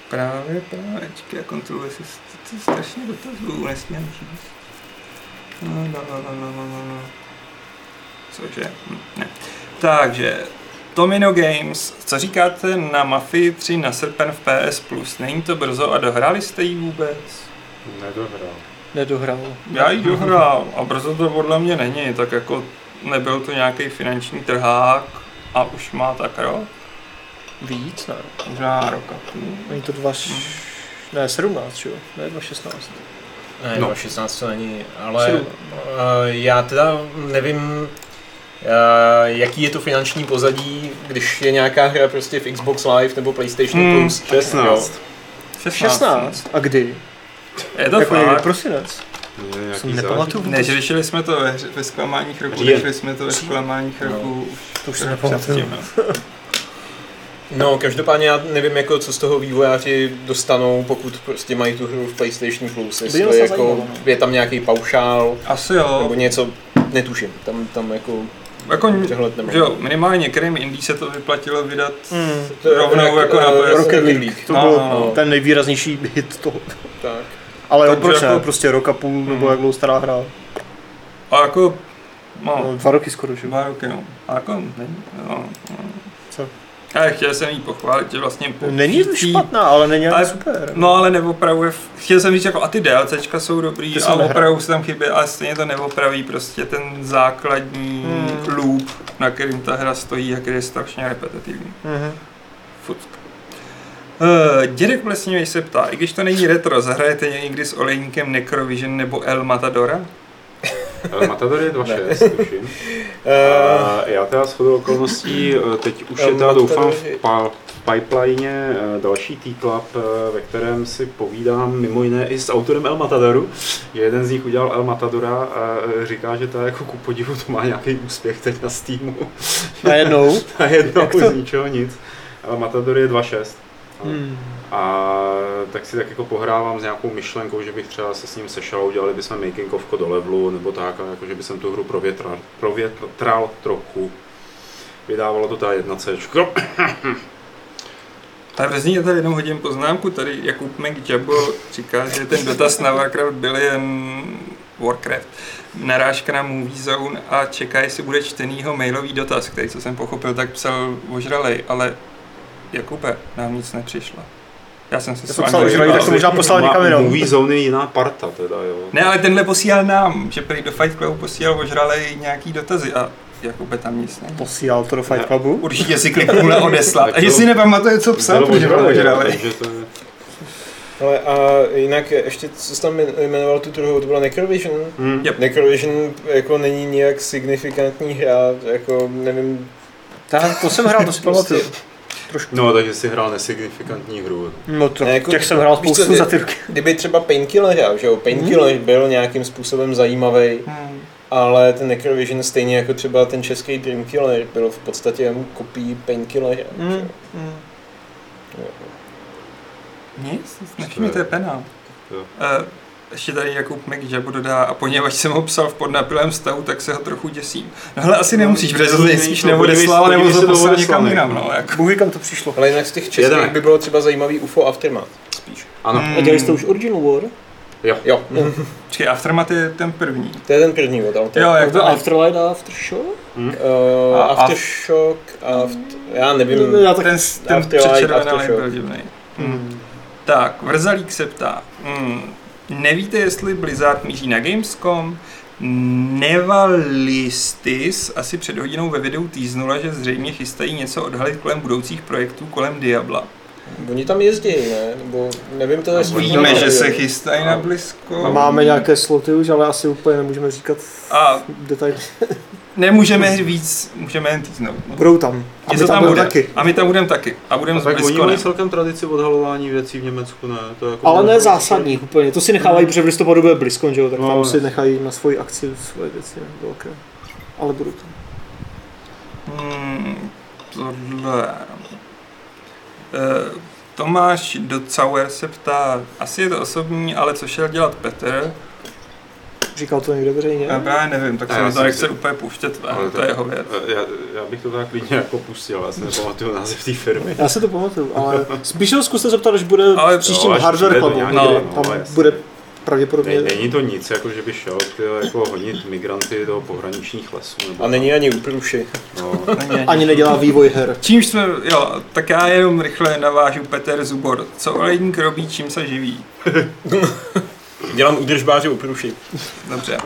Právě, právě, čekaj, já kontroluji, jestli to je strašně dotazů, nesmím říct. No, no, no, no, no, no, no. Cože? Hm, ne. Takže, Tomino Games, co říkáte na Mafii 3 na srpen v PS Plus? Není to brzo a dohráli jste ji vůbec? Nedohrál. Nedohrál. Já ji dohrál a brzo to podle mě není, tak jako nebyl to nějaký finanční trhák a už má tak rok, Víc, ne. možná rok a půl. Není to dva, š... ne, 17, že jo, ne, 2, 16. Ne, No. no, 16 to není, ale uh, já teda nevím, uh, jaký je to finanční pozadí, když je nějaká hra prostě v Xbox Live nebo PlayStation Hmm, Plus. 16. 16. A kdy? Je to jako někdy fakt. prosinec. Jsem nepamatuju vůbec. Neřešili jsme to ve, ve zklamáních roku, řešili jsme to ve zklamáních roku už To už před nepamatuju. no. Každopádně já nevím, jako, co z toho vývojáři dostanou, pokud prostě mají tu hru v PlayStation Plus. Jestli jako, no. je tam nějaký paušál, Asi jo. nebo něco, netuším. Tam, tam jako Jako, přehled nemám. že jo, minimálně některým indie se to vyplatilo vydat Hmm. To rovnou jak, jako na eh, PS. Rocket League. To byl no, no. ten nejvýraznější hit toho. Tak. Ale Takže proč ne? jako- Prostě rok a půl, nebo Hmm. jak dlouho stará hra. A jako, No, no, dva roky skoro, že? dva roky, no. A jako, není, no, no. A chtěl jsem jí pochválit, že vlastně po Není to špatná, ale není Ale- super. No ale neopravuje, chtěl jsem říct jako a ty DLCčka jsou dobrý Ty a opravdu se tam chybí, ale stejně to neopraví prostě ten základní Hmm. loop, na kterým ta hra stojí a který je strašně repetitivní. Fuck. Uh, dědek Plesnivý se ptá, i když to není retro, zahrajete někdy s olejníkem Necrovision nebo El Matadora? Matador je 2.6, tuším. Eh, já teda s chodou okolností, eh, teď už je teda doufám v pa- v pipeline eh, další T-Club, ve kterém si povídám mimo jiné i s autorem El Matadoru. Jeden z nich udělal El Matadora a říká, že to jako ku podivu to má nějaký úspěch teď na Steamu. Najednou. A jednou Jak to? z ničeho nic. El Matador je 2.6. Hmm. A tak si tak jako pohrávám s nějakou myšlenkou, že bych třeba se s ním sešel a udělali bychom making ofko do levelu nebo tak, a jako že bych tu hru provětral, provětral trochu. Vydávalo to ta 1C. A vezmi tady jenom hodím poznámku, tady Jakub McJabo říká, že ten dotaz na Warcraft byl jen Warcraft. Narážka na Movie Zone a čeká, jestli bude čtenýho mailový dotaz, který, co jsem pochopil, tak psal ožralej, ale Jakube, nám nic nepřišlo. Já jsem si Já s jsem vámi psal díval. tak to možná poslal někam jinam. Movie Zone je jiná parta teda, jo. Ne, ale tenhle posílal nám, že prý do Fight Clubu posílal ožralej nějaký dotazy a Jakube tam nic není. Posílal to do Fight Clubu. Určitě si kliknul na odeslat. A si nepamatuje, co psal, protože byl ožralej, je... Ale a jinak ještě, co jsi tam jmenoval tu druhou, to byla Necrovision? Hmm. Yep. Necrovision jako není nějak signifikantní hra, jako nevím, Tak, to jsem hrál, to si pamatuju. No, takže si hrál nesignifikantní hru. No to, Ne, jako- těch jsem hrál co, spoustu je- za ty roky. kdyby třeba Painkiller hrál, že jo, Painkiller byl nějakým způsobem zajímavý, Hmm. ale ten Necrovision stejně jako třeba ten český Dreamkiller byl v podstatě jenom kopií Painkillera, že jo. Mm. Nic, nevšimni, to je. Jo. Uh, ještě tady Jakub McJabu dodá, a poněvadž jsem ho psal v podnapilém stavu, tak se ho trochu děsím. No hele, asi nemusíš, protože to to, neodeslal, nebo to poslal někam jinam, no. jako. Bůh kam to přišlo. Ale jinak z těch českých Jedeme. by bylo třeba zajímavý UFO Aftermath, spíš. Ano. Hmm. A dělali jste už Original War? Jo. Jo, Počkej, Aftermath je ten první. to je ten první od autora. Jo, jak To Afterlight a Aftershock? Uh, A- Aftershock, after, já nevím, Já tak... Ten, ten Afterlight, byl divný. Hmm. Tak, Vrzalík se ptá, hmm, nevíte, jestli Blizzard míří na Gamescom? Nevalistis asi před hodinou ve videu týznula, že zřejmě chystají něco odhalit kolem budoucích projektů kolem Diabla. oni tam jezdí, ne? Nebo nevím to, jestli... Víme, že se chystají na Blizzco. Máme nějaké sloty už, ale asi úplně nemůžeme říkat A detaily. Nemůžeme víc, můžeme jen týznout. No. Budou tam. A my tam tam bude. taky. A my tam budeme taky. A budeme tak oni mají celkem tradici odhalování věcí v Německu, ne? To je jako Ale ne zásadních úplně. To si nechávají, protože v listopadu bude BlizzCon, že jo? Tak No, tam si nechají na svoji akci svoje věci velké. Ale budou tam. Hmm, tohle. Eh, Tomáš Docauer se ptá, asi je to osobní, ale co šel dělat Petr? Říkal to někde veřejně? Já právě nevím, tak Ne, se to nechce úplně pouštět, Ale ale to je jeho věc. Já, já bych to tak klidně jako pustil, já si nepamatuju název té firmy. Já si to pamatuju, ale spíš ho zkuste zeptat, až bude Ale- v příštím až Hardware to nějaký, někdy. no, tam jasně. bude pravděpodobně... Ne, není to nic, jako že by šel tyjo, jako honit migranty do pohraničních lesů. Nebo A není ani uprůši. No, Není ani- Ani nedělá vývoj her. Čímž jsme, jo, tak já jenom rychle navážu Petr Zubor. Co olejník robí, čím se živí? Dělám údržbáře uprůši. Dobře.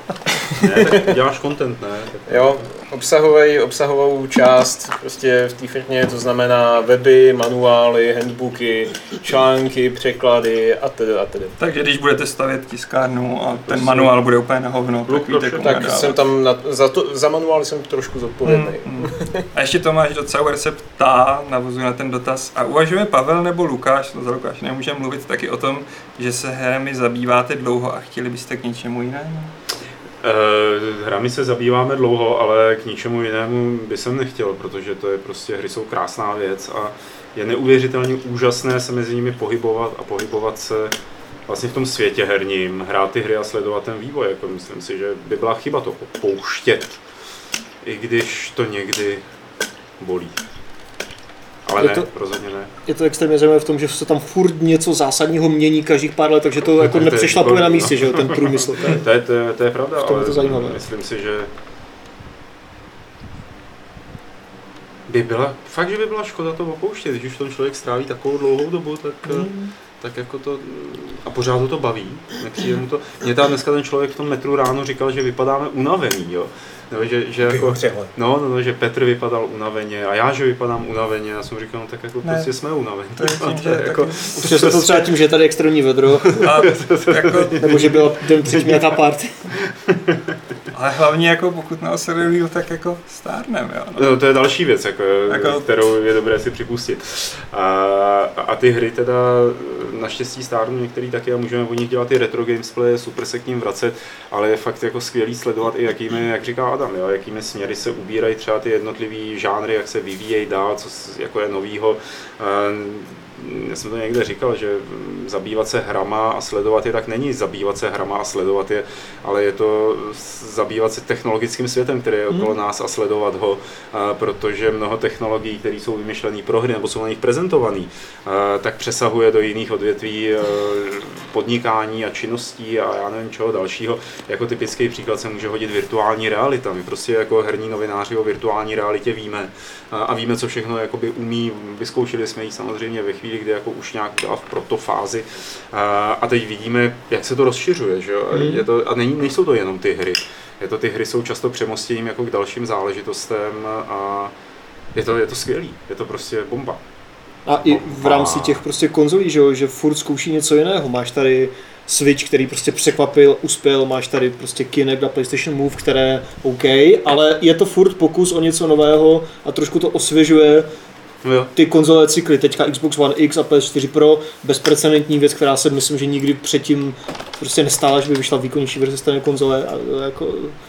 Ne, tak děláš content, ne? Jo, obsahovej, obsahovou část prostě v té firmě, to znamená weby, manuály, handbooky, články, překlady a tedy a tedy. Takže když budete stavět tiskárnu a ten manuál bude úplně na hovno, tak víte Tak jsem tam, na, za, to, za manuály jsem trošku zodpovědný. Hmm, hmm. A ještě Tomáš docela se ptá, navozuje na ten dotaz, a uvažuje Pavel nebo Lukáš, no za Lukáš nemůžeme mluvit taky o tom, že se hrami zabýváte dlouho a chtěli byste k něčemu jinému? Eh, Hrami se zabýváme dlouho, ale k ničemu jinému by jsem nechtěl, protože to je prostě, hry jsou krásná věc a je neuvěřitelně úžasné se mezi nimi pohybovat a pohybovat se vlastně v tom světě herním, hrát ty hry a sledovat ten vývoj. Jako myslím si, že by byla chyba to opouštět, i když to někdy bolí. Ale Je ne, to- rozhodně ne. Je to extrémně zajímavé v tom, že se tam furt něco zásadního mění každých pár let, takže to jako To je nepřešlapuje na výborný, místě, no. že jo, ten průmysl. To je. To je, to je, to je pravda, V tom je ale to zajímavé. myslím si, že by byla, fakt, že by byla škoda to opouštět, když už ten člověk stráví takovou dlouhou dobu, tak, mm. Tak jako to, a pořád ho to baví, nepřijde mu to. Mě tam dneska ten člověk v tom metru ráno říkal, že vypadáme unavený, jo. Nebo že, že jako, no, no, no, že Petr vypadal unaveně a já, že vypadám unaveně, já jsem říkal, no tak jako Ne. prostě jsme unavení. To je tím, že jako, to třeba tím, že je tady extrémní vedro, A, jako, nebo že byla den předtím nějaká party. ale hlavně jako pokud neosledují, tak jako stárnem, jo. No. No, to je další věc, jako, Jako- kterou je dobré si připustit. A, a ty hry teda naštěstí stárnou některý taky a můžeme o nich dělat i retro gamesplay, super se k ním vracet, ale je fakt jako skvělý sledovat i jakými, jak říká Adam, jo, jakými směry se ubírají třeba ty jednotlivý žánry, jak se vyvíjejí dál, co jako je novýho. A, já jsem to někde říkal, že zabývat se hrama a sledovat je, tak není zabývat se hrama a sledovat je, ale je to zabývat se technologickým světem, který je okolo nás a sledovat ho, protože mnoho technologií, které jsou vymyšlené pro hry nebo jsou na nich prezentované, tak přesahuje do jiných odvětví podnikání a činností a já nevím čeho dalšího. Jako typický příklad se může hodit virtuální realita. My prostě jako herní novináři o virtuální realitě víme a- víme, co všechno jakoby umí. Vyzkoušeli jsme ji samozřejmě ve chvíli, kdy jako už nějak byla v protofázi a, teď vidíme, jak se to rozšiřuje. Že? A Je to, a není, nejsou to jenom ty hry. Je to, ty hry jsou často přemostěním jako k dalším záležitostem a je to, je to skvělý, je to prostě bomba. A i v rámci těch prostě konzolí, že, jo, že furt zkouší něco jiného. Máš tady Switch, který prostě překvapil, uspěl, máš tady prostě Kinect a PlayStation Move, které OK, ale je to furt pokus o něco nového a trošku to osvěžuje jo. ty konzole cykly. Teďka Xbox One X a PS4 Pro, bezprecedentní věc, která se myslím, že nikdy předtím prostě nestála, že by vyšla výkonnější verze stejné konzole. A jako,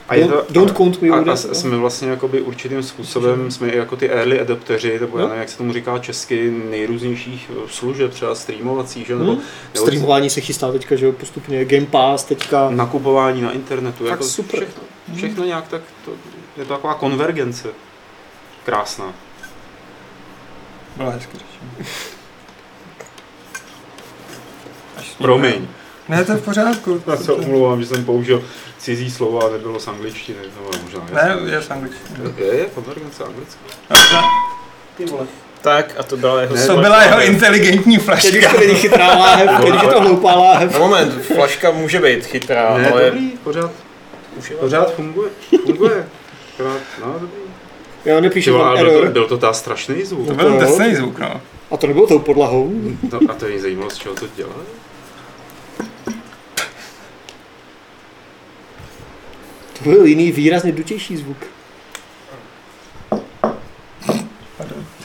A je don't, to- don't count me A, a no. jsme vlastně jakoby určitým způsobem, jsme jako ty early adopteři, nebo já No. nevím, jak se tomu říká česky, nejrůznějších služeb, třeba streamovacích, že? nebo, Hmm. nebo Streamování se chystá teďka, že postupně Game Pass teďka. nakupování na internetu, Tak jako super. Všechno, všechno nějak tak, to, je to taková konvergence. Krásná. Bylo hezky řečeno. Promiň. Ne, to je v pořádku. Já se omlouvám, že jsem použil cizí slovo a nebylo z angličtiny, no možná Ne, je z angličtiny. Je, je konvergence. Ty vole. Tak a to byla jeho Ne, To byla jeho inteligentní Teď flaška. to není chytrá láhev, teď je to hloupá láhev. Moment, flaška může být chytrá, Ne, ale dobrý, pořád, už je pořád funguje, funguje. Pořád, no, dobrý. Já nepíšu Tyvo, tam ale byl, to, error. byl to ta strašný zvuk. To byl No. drsný zvuk, no. A to nebylo tou podlahou. To, a to je zajímalo, z čeho to dělá? To byl jiný výrazně dutější zvuk.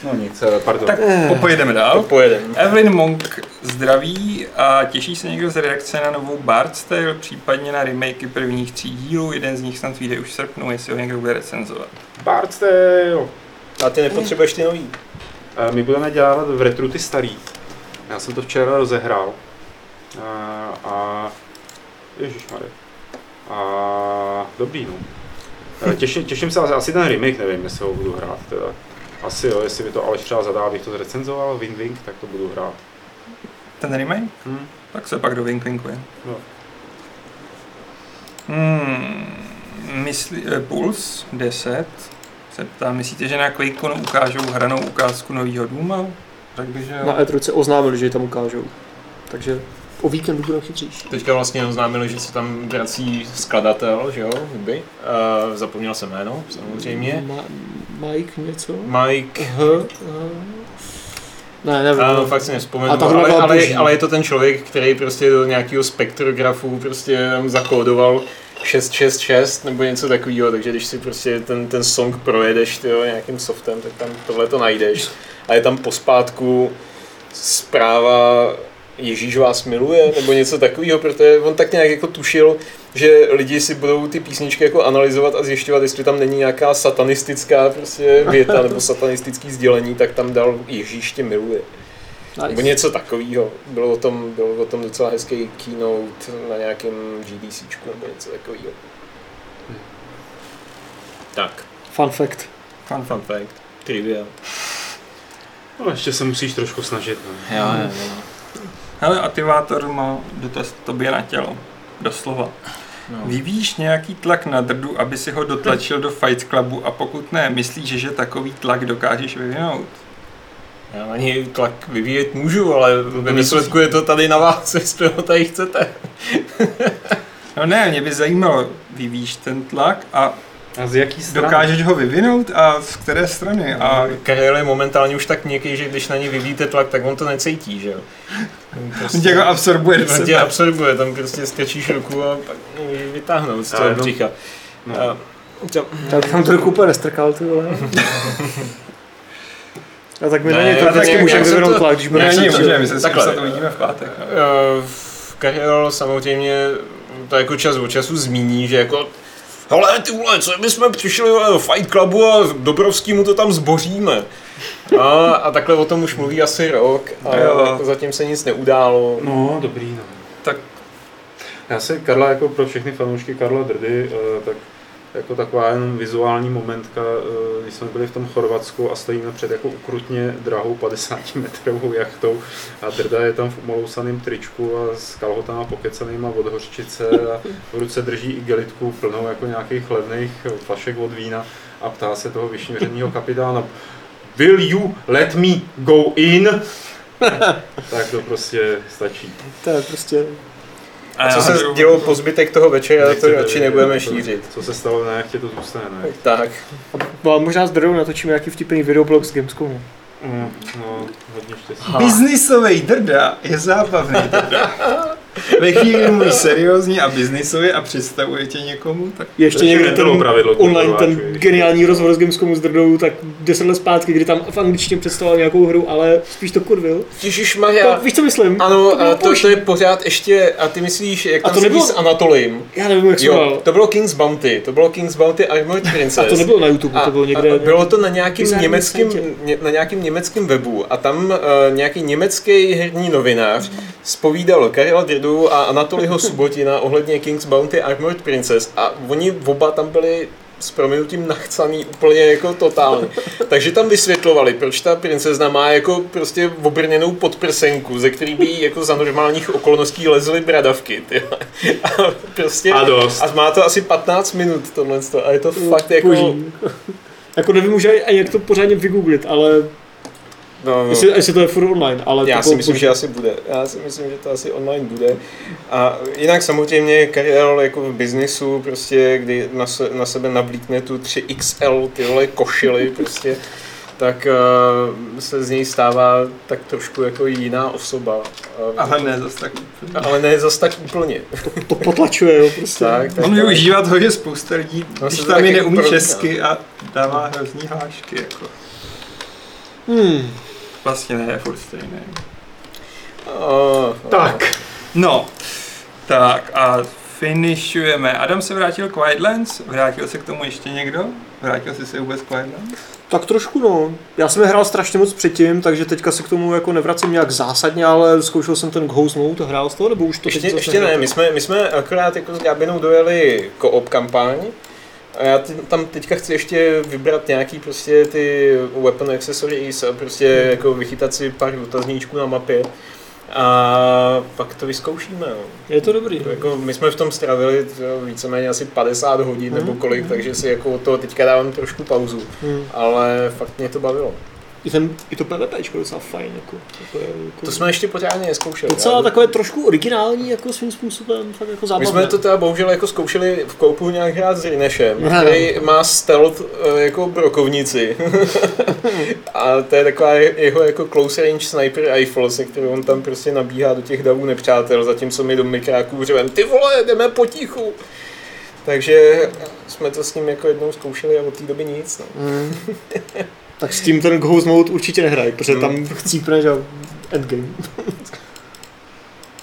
No nic, eh, pardon. Tak popojedeme To dál. pojedem. Evelyn Monk zdraví a těší se někdo z redakce na novou Bard's Tale, případně na remakey prvních tří dílů. Jeden z nich snad vyjde už v srpnu, jestli ho někdo bude recenzovat. Bard's Tale. A ty nepotřebuješ ty nový. Eh, My budeme dělat v retru ty starý. Já jsem to včera rozehrál. A, a Ježišmarja. A dobrý, no. Eh, Těším, těším se, asi ten remake, nevím, jestli ho budu hrát teda. Asi jo, jestli mi to Aleš třeba zadá, abych to zrecenzoval, Wing Wing, tak to budu hrát. Ten remake? Hm. Tak se pak do Winklinkuje. No. Hmm, myslí, eh, Puls 10 se ptá, myslíte, že na QuakeConu ukážou hranou ukázku nového Duma? Řekl bych, že jo. Na E3 oznámili, že ji tam ukážou. Takže o víkendu budeme chytřejší. Teďka vlastně oznámili, že se tam vrací skladatel, že jo, hudby. Uh, zapomněl jsem jméno, samozřejmě. Ma- Mike něco? Mike, H, H. Ne, nevím. a no. fakt si nevzpomenu, ale, ale, boží. ale, je to ten člověk, který prostě do nějakého spektrografu prostě tam zakódoval 666 nebo něco takového, takže když si prostě ten, ten song projedeš tyjo, nějakým softem, tak tam tohle to najdeš. A je tam pospátku zpráva Ježíš vás miluje, nebo něco takového, protože on tak nějak jako tušil, že lidi si budou ty písničky jako analyzovat a zjišťovat, jestli tam není nějaká satanistická prostě věta nebo satanistický sdělení, tak tam dal Ježíš tě miluje. Nebo Nice. něco takového. Bylo o tom, bylo o tom docela hezký keynote na nějakém GDC nebo něco takového. Tak, Fun fact. fun, fun fact. Trivia. No, ještě se musíš trošku snažit. No. Jo, jo, jo. Hele, aktivátor má dotaz tobě na tělo. Doslova. No. Vyvíjíš nějaký tlak na drdu, aby si ho dotlačil do Fight Clubu a pokud ne, myslíš, že takový tlak dokážeš vyvinout? Já na něj tlak vyvíjet můžu, ale ve výsledku je to tady na vás, jestli ho tady chcete. No ne, mě by zajímalo, vyvíjíš ten tlak a A z jaký strany? dokážeš ho vyvinout a z které strany? A Karel je momentálně už tak měkký, že když na něj vyvíjíte tlak, tak on to necítí, že jo. on tě ho absorbuje On tě absorbuje, tam prostě strčíš ruku a pak můžeš vytáhnout z A toho břicha. No. A, to, bych tam to úplně nestrkal, ty vole. A tak my na Ne, něj tak teoreticky můžeme vyvinout to- tlak, když budeme to- ne, můžeme, my se to uvidíme v pátek. No. Eh, Karel samozřejmě to jako čas od času zmíní, že jako Hele, ty vole, co my jsme přišli do Fight Clubu a Dobrovskýmu to tam zboříme. A, a takhle o tom už mluví asi rok a Jo. jako zatím se nic neudálo. No, dobrý, no. Tak Já si Karla jako pro všechny fanoušky Karla Drdy, eh, tak jako taková jen vizuální momentka, eh, když jsme byli v tom Chorvatsku a stojíme před jako ukrutně drahou 50 metrovou jachtou a Drda je tam v umolousaném tričku a s kalhotama pokecanýma od hořčice a v ruce drží igelitku plnou jako nějakých levných flašek od vína a ptá se toho vyšněřeného kapitána Will you let me go in? tak to prostě stačí. To je prostě... A co se dělo po zbytek toho večera, to radši nebudeme to- šířit. Co se stalo na jachtě, to zůstane na jachtě. Tak. No a možná s Drodou natočíme nějaký vtipný videoblog z Gamescomu. Mm, no, hodně štěstí. Biznisový drda je zábavný drda. Ve chvíli kdy mluvíš seriózně a biznisově a představuje tě někomu, tak Ještě To nebylo ten pravidlo, online, ten geniální rozhovor s Gamescomu s Drdou, tak 10 let zpátky, kdy tam v angličtině představoval nějakou hru, ale spíš to kurvil. Ježíš To, Maria. víš, co myslím? Ano, a to, boží. to je pořád ještě, a ty myslíš, jak A tam to nebylo- s Anatolím. Já nevím, jak Jo, to bylo King's Bounty, to bylo King's Bounty Armored Princess. A to nebylo na YouTube, to bylo někde... a bylo to na nějakým německým, ně, na nějakým německém webu a tam uh, nějaký německý herní novinář spovídal Karela Drdu a Anatoliho Subotina ohledně King's Bounty Armored Princess a oni oba tam byli s prominutím nachcaný úplně jako totálně. Takže tam vysvětlovali, proč ta princezna má jako prostě obrněnou podprsenku, ze který by jako za normálních okolností lezly bradavky. A prostě A dost. a má to asi 15 minut tohle a je to fakt jako... Boží. Jako nevím už ani jak to pořádně vygooglit, ale No, no. jestli, jestli to je furt online, ale Já to si myslím, že asi bude. Já si myslím, že to asi online bude. A jinak samozřejmě Karel jako v biznisu, prostě, kdy na, se, na sebe navlíkne tu 3XL ty vole košily, prostě, tak uh, se z něj stává tak trošku jako jiná osoba. Uh, ale ne zase tak úplně. ale ne zas tak úplně. To potlačuje, jo, prostě. Tak, tak, On tak. využívá toho, že spousta lidí, No, když to tam je taky neumí česky a dává hrozný hlášky, jako. Hmm. Vlastně ne, je furt stejný. Uh, Tak. No, tak a finišujeme. Adam se vrátil k Wildlands, vrátil se k tomu ještě někdo? Vrátil jsi se vůbec k Wildlands? Tak trošku no. Já jsem je hrál strašně moc předtím, takže teďka se k tomu jako nevracím nějak zásadně, ale zkoušel jsem ten Ghost Mode, hrál z toho, nebo už to ještě, ještě ne, my jsme, my jsme akorát jako s Gabinou dojeli co-op kampaň a já t- tam teďka chci ještě vybrat nějaký prostě ty weapon accessories a prostě Hmm. jako vychytat si pár otazníčků na mapě a pak to vyzkoušíme. No. Je to dobrý. To Jako, my jsme v tom strávili to víceméně asi 50 hodin nebo Hmm. kolik, takže si jako toho teďka dávám trošku pauzu, Hmm. ale fakt mě to bavilo. I, ten, i to PvP je docela fajn. Jako, jako, jako, To jsme ještě pořádně neskoušeli. docela Já- takové trošku originální, jako svým způsobem, fakt jako My zábavné. jsme to teda bohužel jako zkoušeli v koupu nějak hrát s Rinešem, Aha. který má stealth eh, jako brokovnici. a to je taková jeho jako close range sniper rifle, se kterou on tam prostě nabíhá do těch davů nepřátel, zatímco my do mikráků řvem, ty vole, jdeme potichu. Takže jsme to s ním jako jednou zkoušeli a od té doby nic. No. Mm. tak s tím ten Ghost Mode určitě nehraje, protože Mm. tam chcípne, že jo, endgame.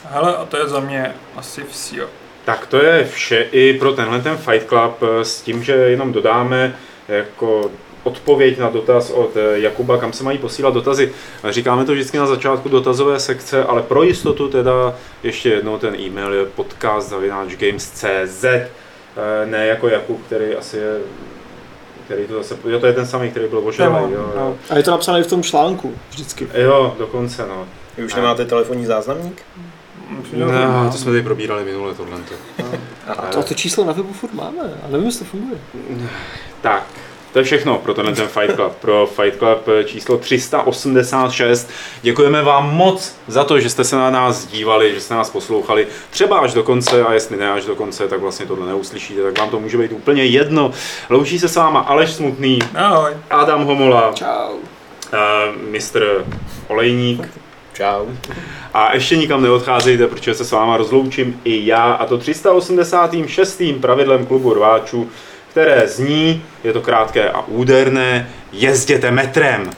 Hele, a to je za mě asi vsio. Tak to je vše i pro tenhle ten Fight Club eh, s tím, že jenom dodáme jako odpověď na dotaz od eh, Jakuba, kam se mají posílat dotazy. Říkáme to vždycky na začátku dotazové sekce, ale pro jistotu teda ještě jednou ten e-mail je podcast.games.cz Eh, ne jako Jakub, který asi je který to zase, jo, to je ten samý, který byl ožralý, Jo, jo, jo. No. A je to napsané i v tom článku, vždycky. Jo, dokonce, no. Vy už A- nemáte telefonní záznamník? No, to jsme tady probírali minule tohle. Aha. To, to číslo na webu furt máme, ale nevím, jestli to funguje. Tak, to je všechno pro tenhle ten Fight Club, pro Fight Club číslo 386. Děkujeme vám moc za to, že jste se na nás dívali, že jste nás poslouchali třeba až do konce a jestli ne až do konce, tak vlastně tohle neuslyšíte, tak vám to může být úplně jedno. Loučí se s váma Aleš Smutný, Ahoj. Adam Homola, Čau. uh, mistr Olejník, Čau. a ještě nikam neodcházejte, protože se s váma rozloučím i já, a to 386. pravidlem klubu rváčů, které zní, je to krátké a úderné, jezděte metrem.